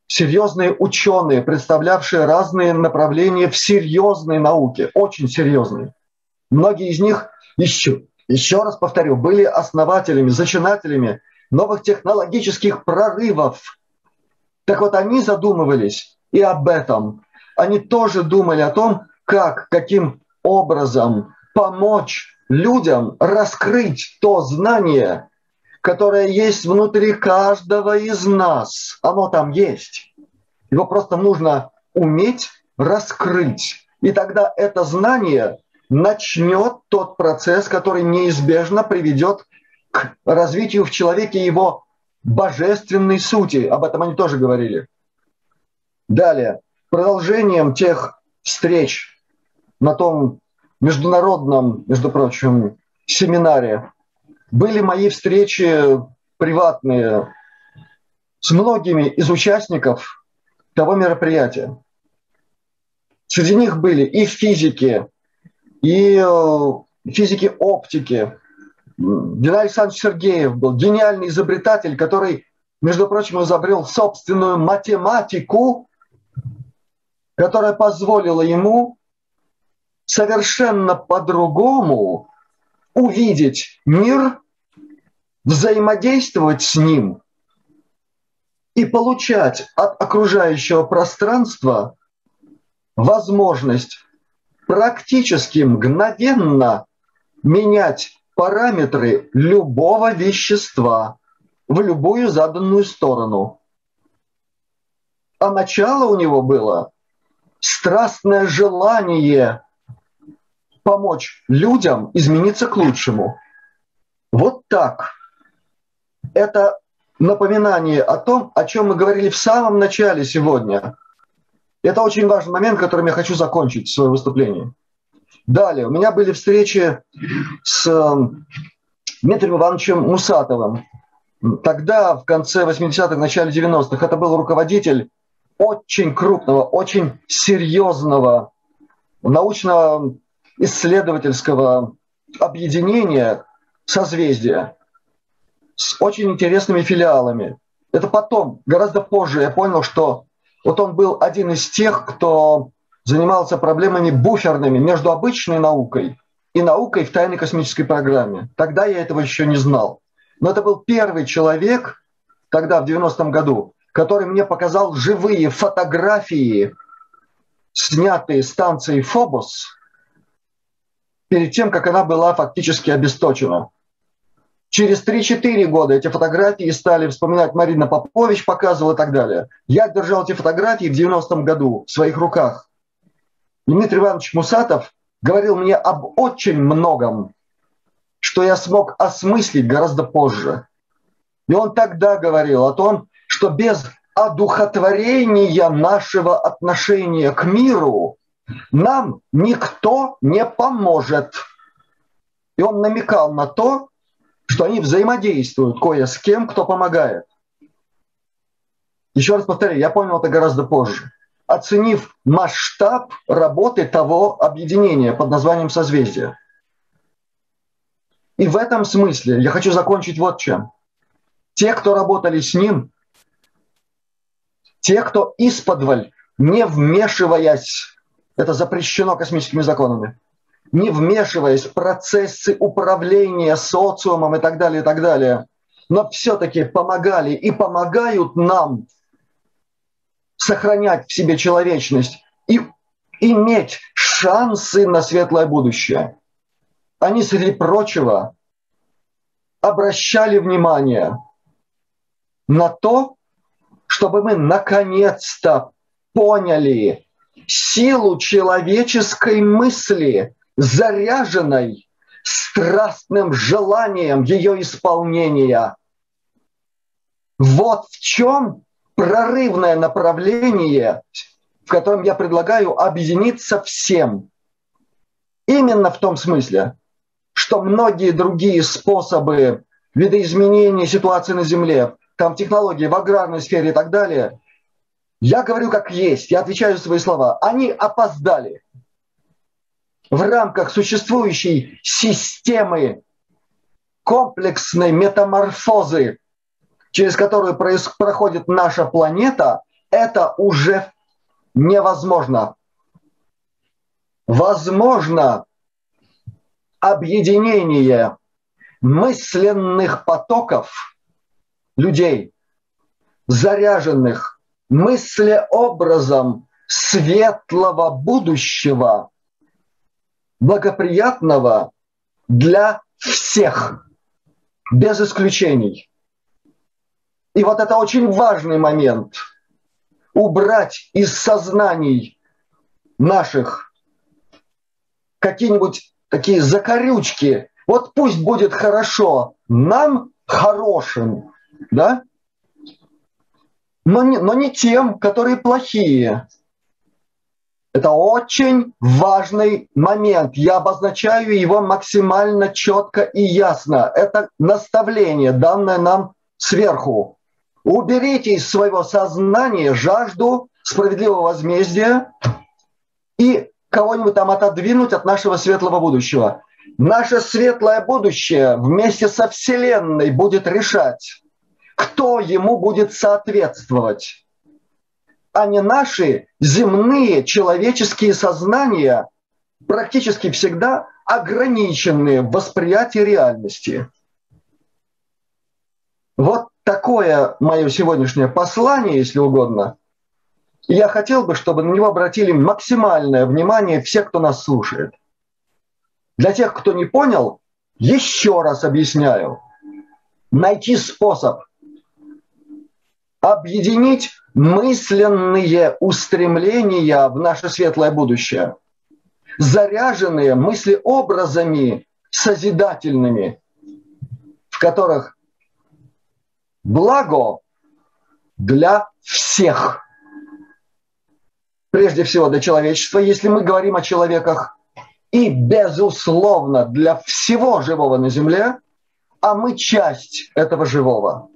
серьезные ученые, представлявшие разные направления в серьезной науке, очень серьезные. Многие из них еще, еще раз повторю, были основателями, зачинателями новых технологических прорывов. Так вот, они задумывались и об этом. Они тоже думали о том, как, каким образом помочь людям раскрыть то знание, которое есть внутри каждого из нас. Оно там есть. Его просто нужно уметь раскрыть. И тогда это знание начнет тот процесс, который неизбежно приведет к развитию в человеке его божественной сути. Об этом они тоже говорили. Далее, продолжением тех встреч на том международном, между прочим, семинаре были мои встречи приватные с многими из участников того мероприятия. Среди них были и физики, и э, физики оптики, Геннадий Александрович Сергеев был гениальный изобретатель, который, между прочим, изобрел собственную математику, которая позволила ему совершенно по-другому увидеть мир, взаимодействовать с ним и получать от окружающего пространства возможность практически мгновенно менять параметры любого вещества в любую заданную сторону. А начало у него было страстное желание помочь людям измениться к лучшему. Вот так. Это напоминание о том, о чем мы говорили в самом начале сегодня. Это очень важный момент, которым я хочу закончить свое выступление. Далее, у меня были встречи с эм, Дмитрием Ивановичем Мусатовым. Тогда, в конце 80-х, начале 90-х, это был руководитель очень крупного, очень серьезного научного исследовательского объединения созвездия с очень интересными филиалами. Это потом, гораздо позже я понял, что вот он был один из тех, кто занимался проблемами буферными между обычной наукой и наукой в тайной космической программе. Тогда я этого еще не знал. Но это был первый человек, тогда, в 90-м году, который мне показал живые фотографии, снятые станцией Фобос, перед тем, как она была фактически обесточена. Через 3-4 года эти фотографии стали вспоминать Марина Попович, показывала и так далее. Я держал эти фотографии в 90-м году в своих руках. Дмитрий Иванович Мусатов говорил мне об очень многом, что я смог осмыслить гораздо позже. И он тогда говорил о том, что без одухотворения нашего отношения к миру нам никто не поможет. И он намекал на то, что они взаимодействуют кое с кем, кто помогает. Еще раз повторяю, я понял это гораздо позже оценив масштаб работы того объединения под названием «Созвездие». И в этом смысле я хочу закончить вот чем. Те, кто работали с ним, те, кто исподволь, не вмешиваясь, это запрещено космическими законами, не вмешиваясь в процессы управления социумом и так далее, и так далее, но все-таки помогали и помогают нам сохранять в себе человечность и иметь шансы на светлое будущее. Они, среди прочего, обращали внимание на то, чтобы мы наконец-то поняли, силу человеческой мысли, заряженной страстным желанием ее исполнения. Вот в чем прорывное направление, в котором я предлагаю объединиться всем. Именно в том смысле, что многие другие способы видоизменения ситуации на Земле, там технологии в аграрной сфере и так далее, я говорю как есть, я отвечаю за свои слова, они опоздали в рамках существующей системы комплексной метаморфозы, через которую проходит наша планета, это уже невозможно. Возможно объединение мысленных потоков людей, заряженных мыслеобразом светлого будущего, благоприятного для всех, без исключений. И вот это очень важный момент. Убрать из сознаний наших какие-нибудь такие закорючки. Вот пусть будет хорошо нам хорошим, да? Но не, но не тем, которые плохие. Это очень важный момент. Я обозначаю его максимально четко и ясно. Это наставление, данное нам сверху. Уберите из своего сознания жажду справедливого возмездия и кого-нибудь там отодвинуть от нашего светлого будущего. Наше светлое будущее вместе со Вселенной будет решать, кто ему будет соответствовать, а не наши земные человеческие сознания, практически всегда ограниченные в восприятии реальности. Вот такое мое сегодняшнее послание, если угодно – я хотел бы, чтобы на него обратили максимальное внимание все, кто нас слушает. Для тех, кто не понял, еще раз объясняю. Найти способ объединить мысленные устремления в наше светлое будущее, заряженные мыслеобразами созидательными, в которых благо для всех – прежде всего для человечества, если мы говорим о человеках, и, безусловно, для всего живого на Земле, а мы часть этого живого.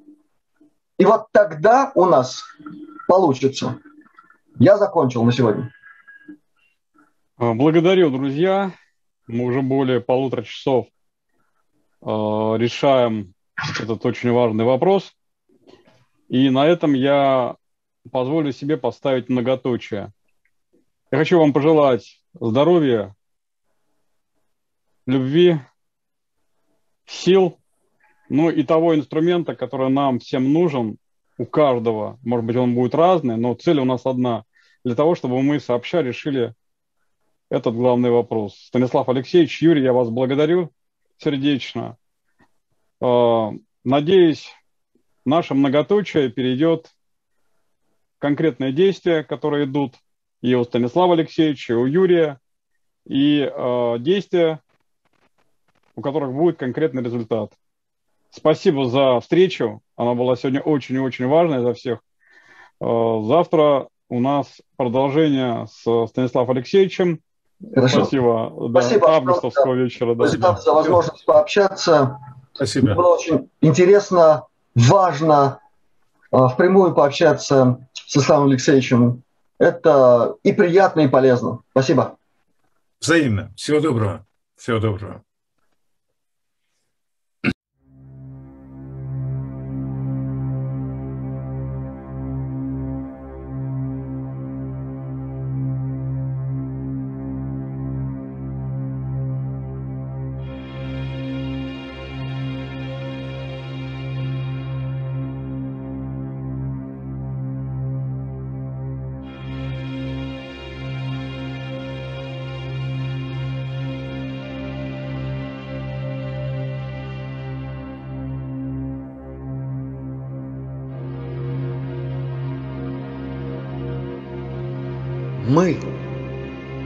И вот тогда у нас получится. Я закончил на сегодня. Благодарю, друзья. Мы уже более полутора часов э, решаем этот очень важный вопрос. И на этом я позволю себе поставить многоточие. Я хочу вам пожелать здоровья, любви, сил, ну и того инструмента, который нам всем нужен, у каждого. Может быть, он будет разный, но цель у нас одна. Для того, чтобы мы сообща решили этот главный вопрос. Станислав Алексеевич, Юрий, я вас благодарю сердечно. А, надеюсь, наше многоточие перейдет в конкретные действия, которые идут – и у Станислава Алексеевича, и у Юрия, и э, действия, у которых будет конкретный результат. Спасибо за встречу. Она была сегодня очень и очень важная для всех. Э, завтра у нас продолжение с Станиславом Алексеевичем. Хорошо. Спасибо. Спасибо. Да, августовского вечера. Да. Спасибо за возможность пообщаться. Спасибо. Было очень интересно, важно э, впрямую пообщаться с Исламом Алексеевичем это и приятно, и полезно. Спасибо. Взаимно. Всего доброго. Всего доброго.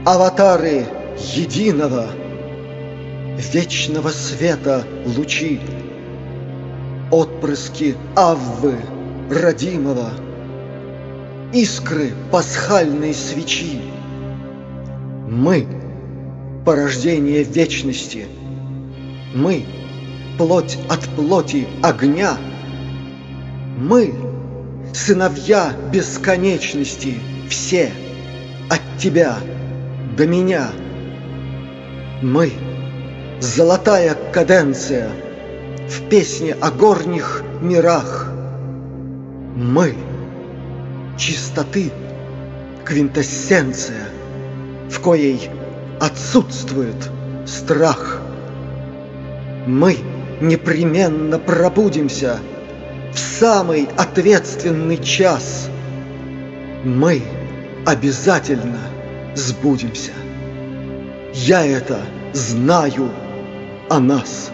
Аватары единого, Вечного света лучи, Отпрыски Аввы родимого, Искры пасхальной свечи. Мы — порождение вечности, Мы — плоть от плоти огня, Мы — сыновья бесконечности, все — от тебя до меня. Мы — золотая каденция В песне о горних мирах. Мы — чистоты квинтэссенция, В коей отсутствует страх. Мы непременно пробудимся В самый ответственный час. Мы — обязательно сбудемся. Я это знаю о нас.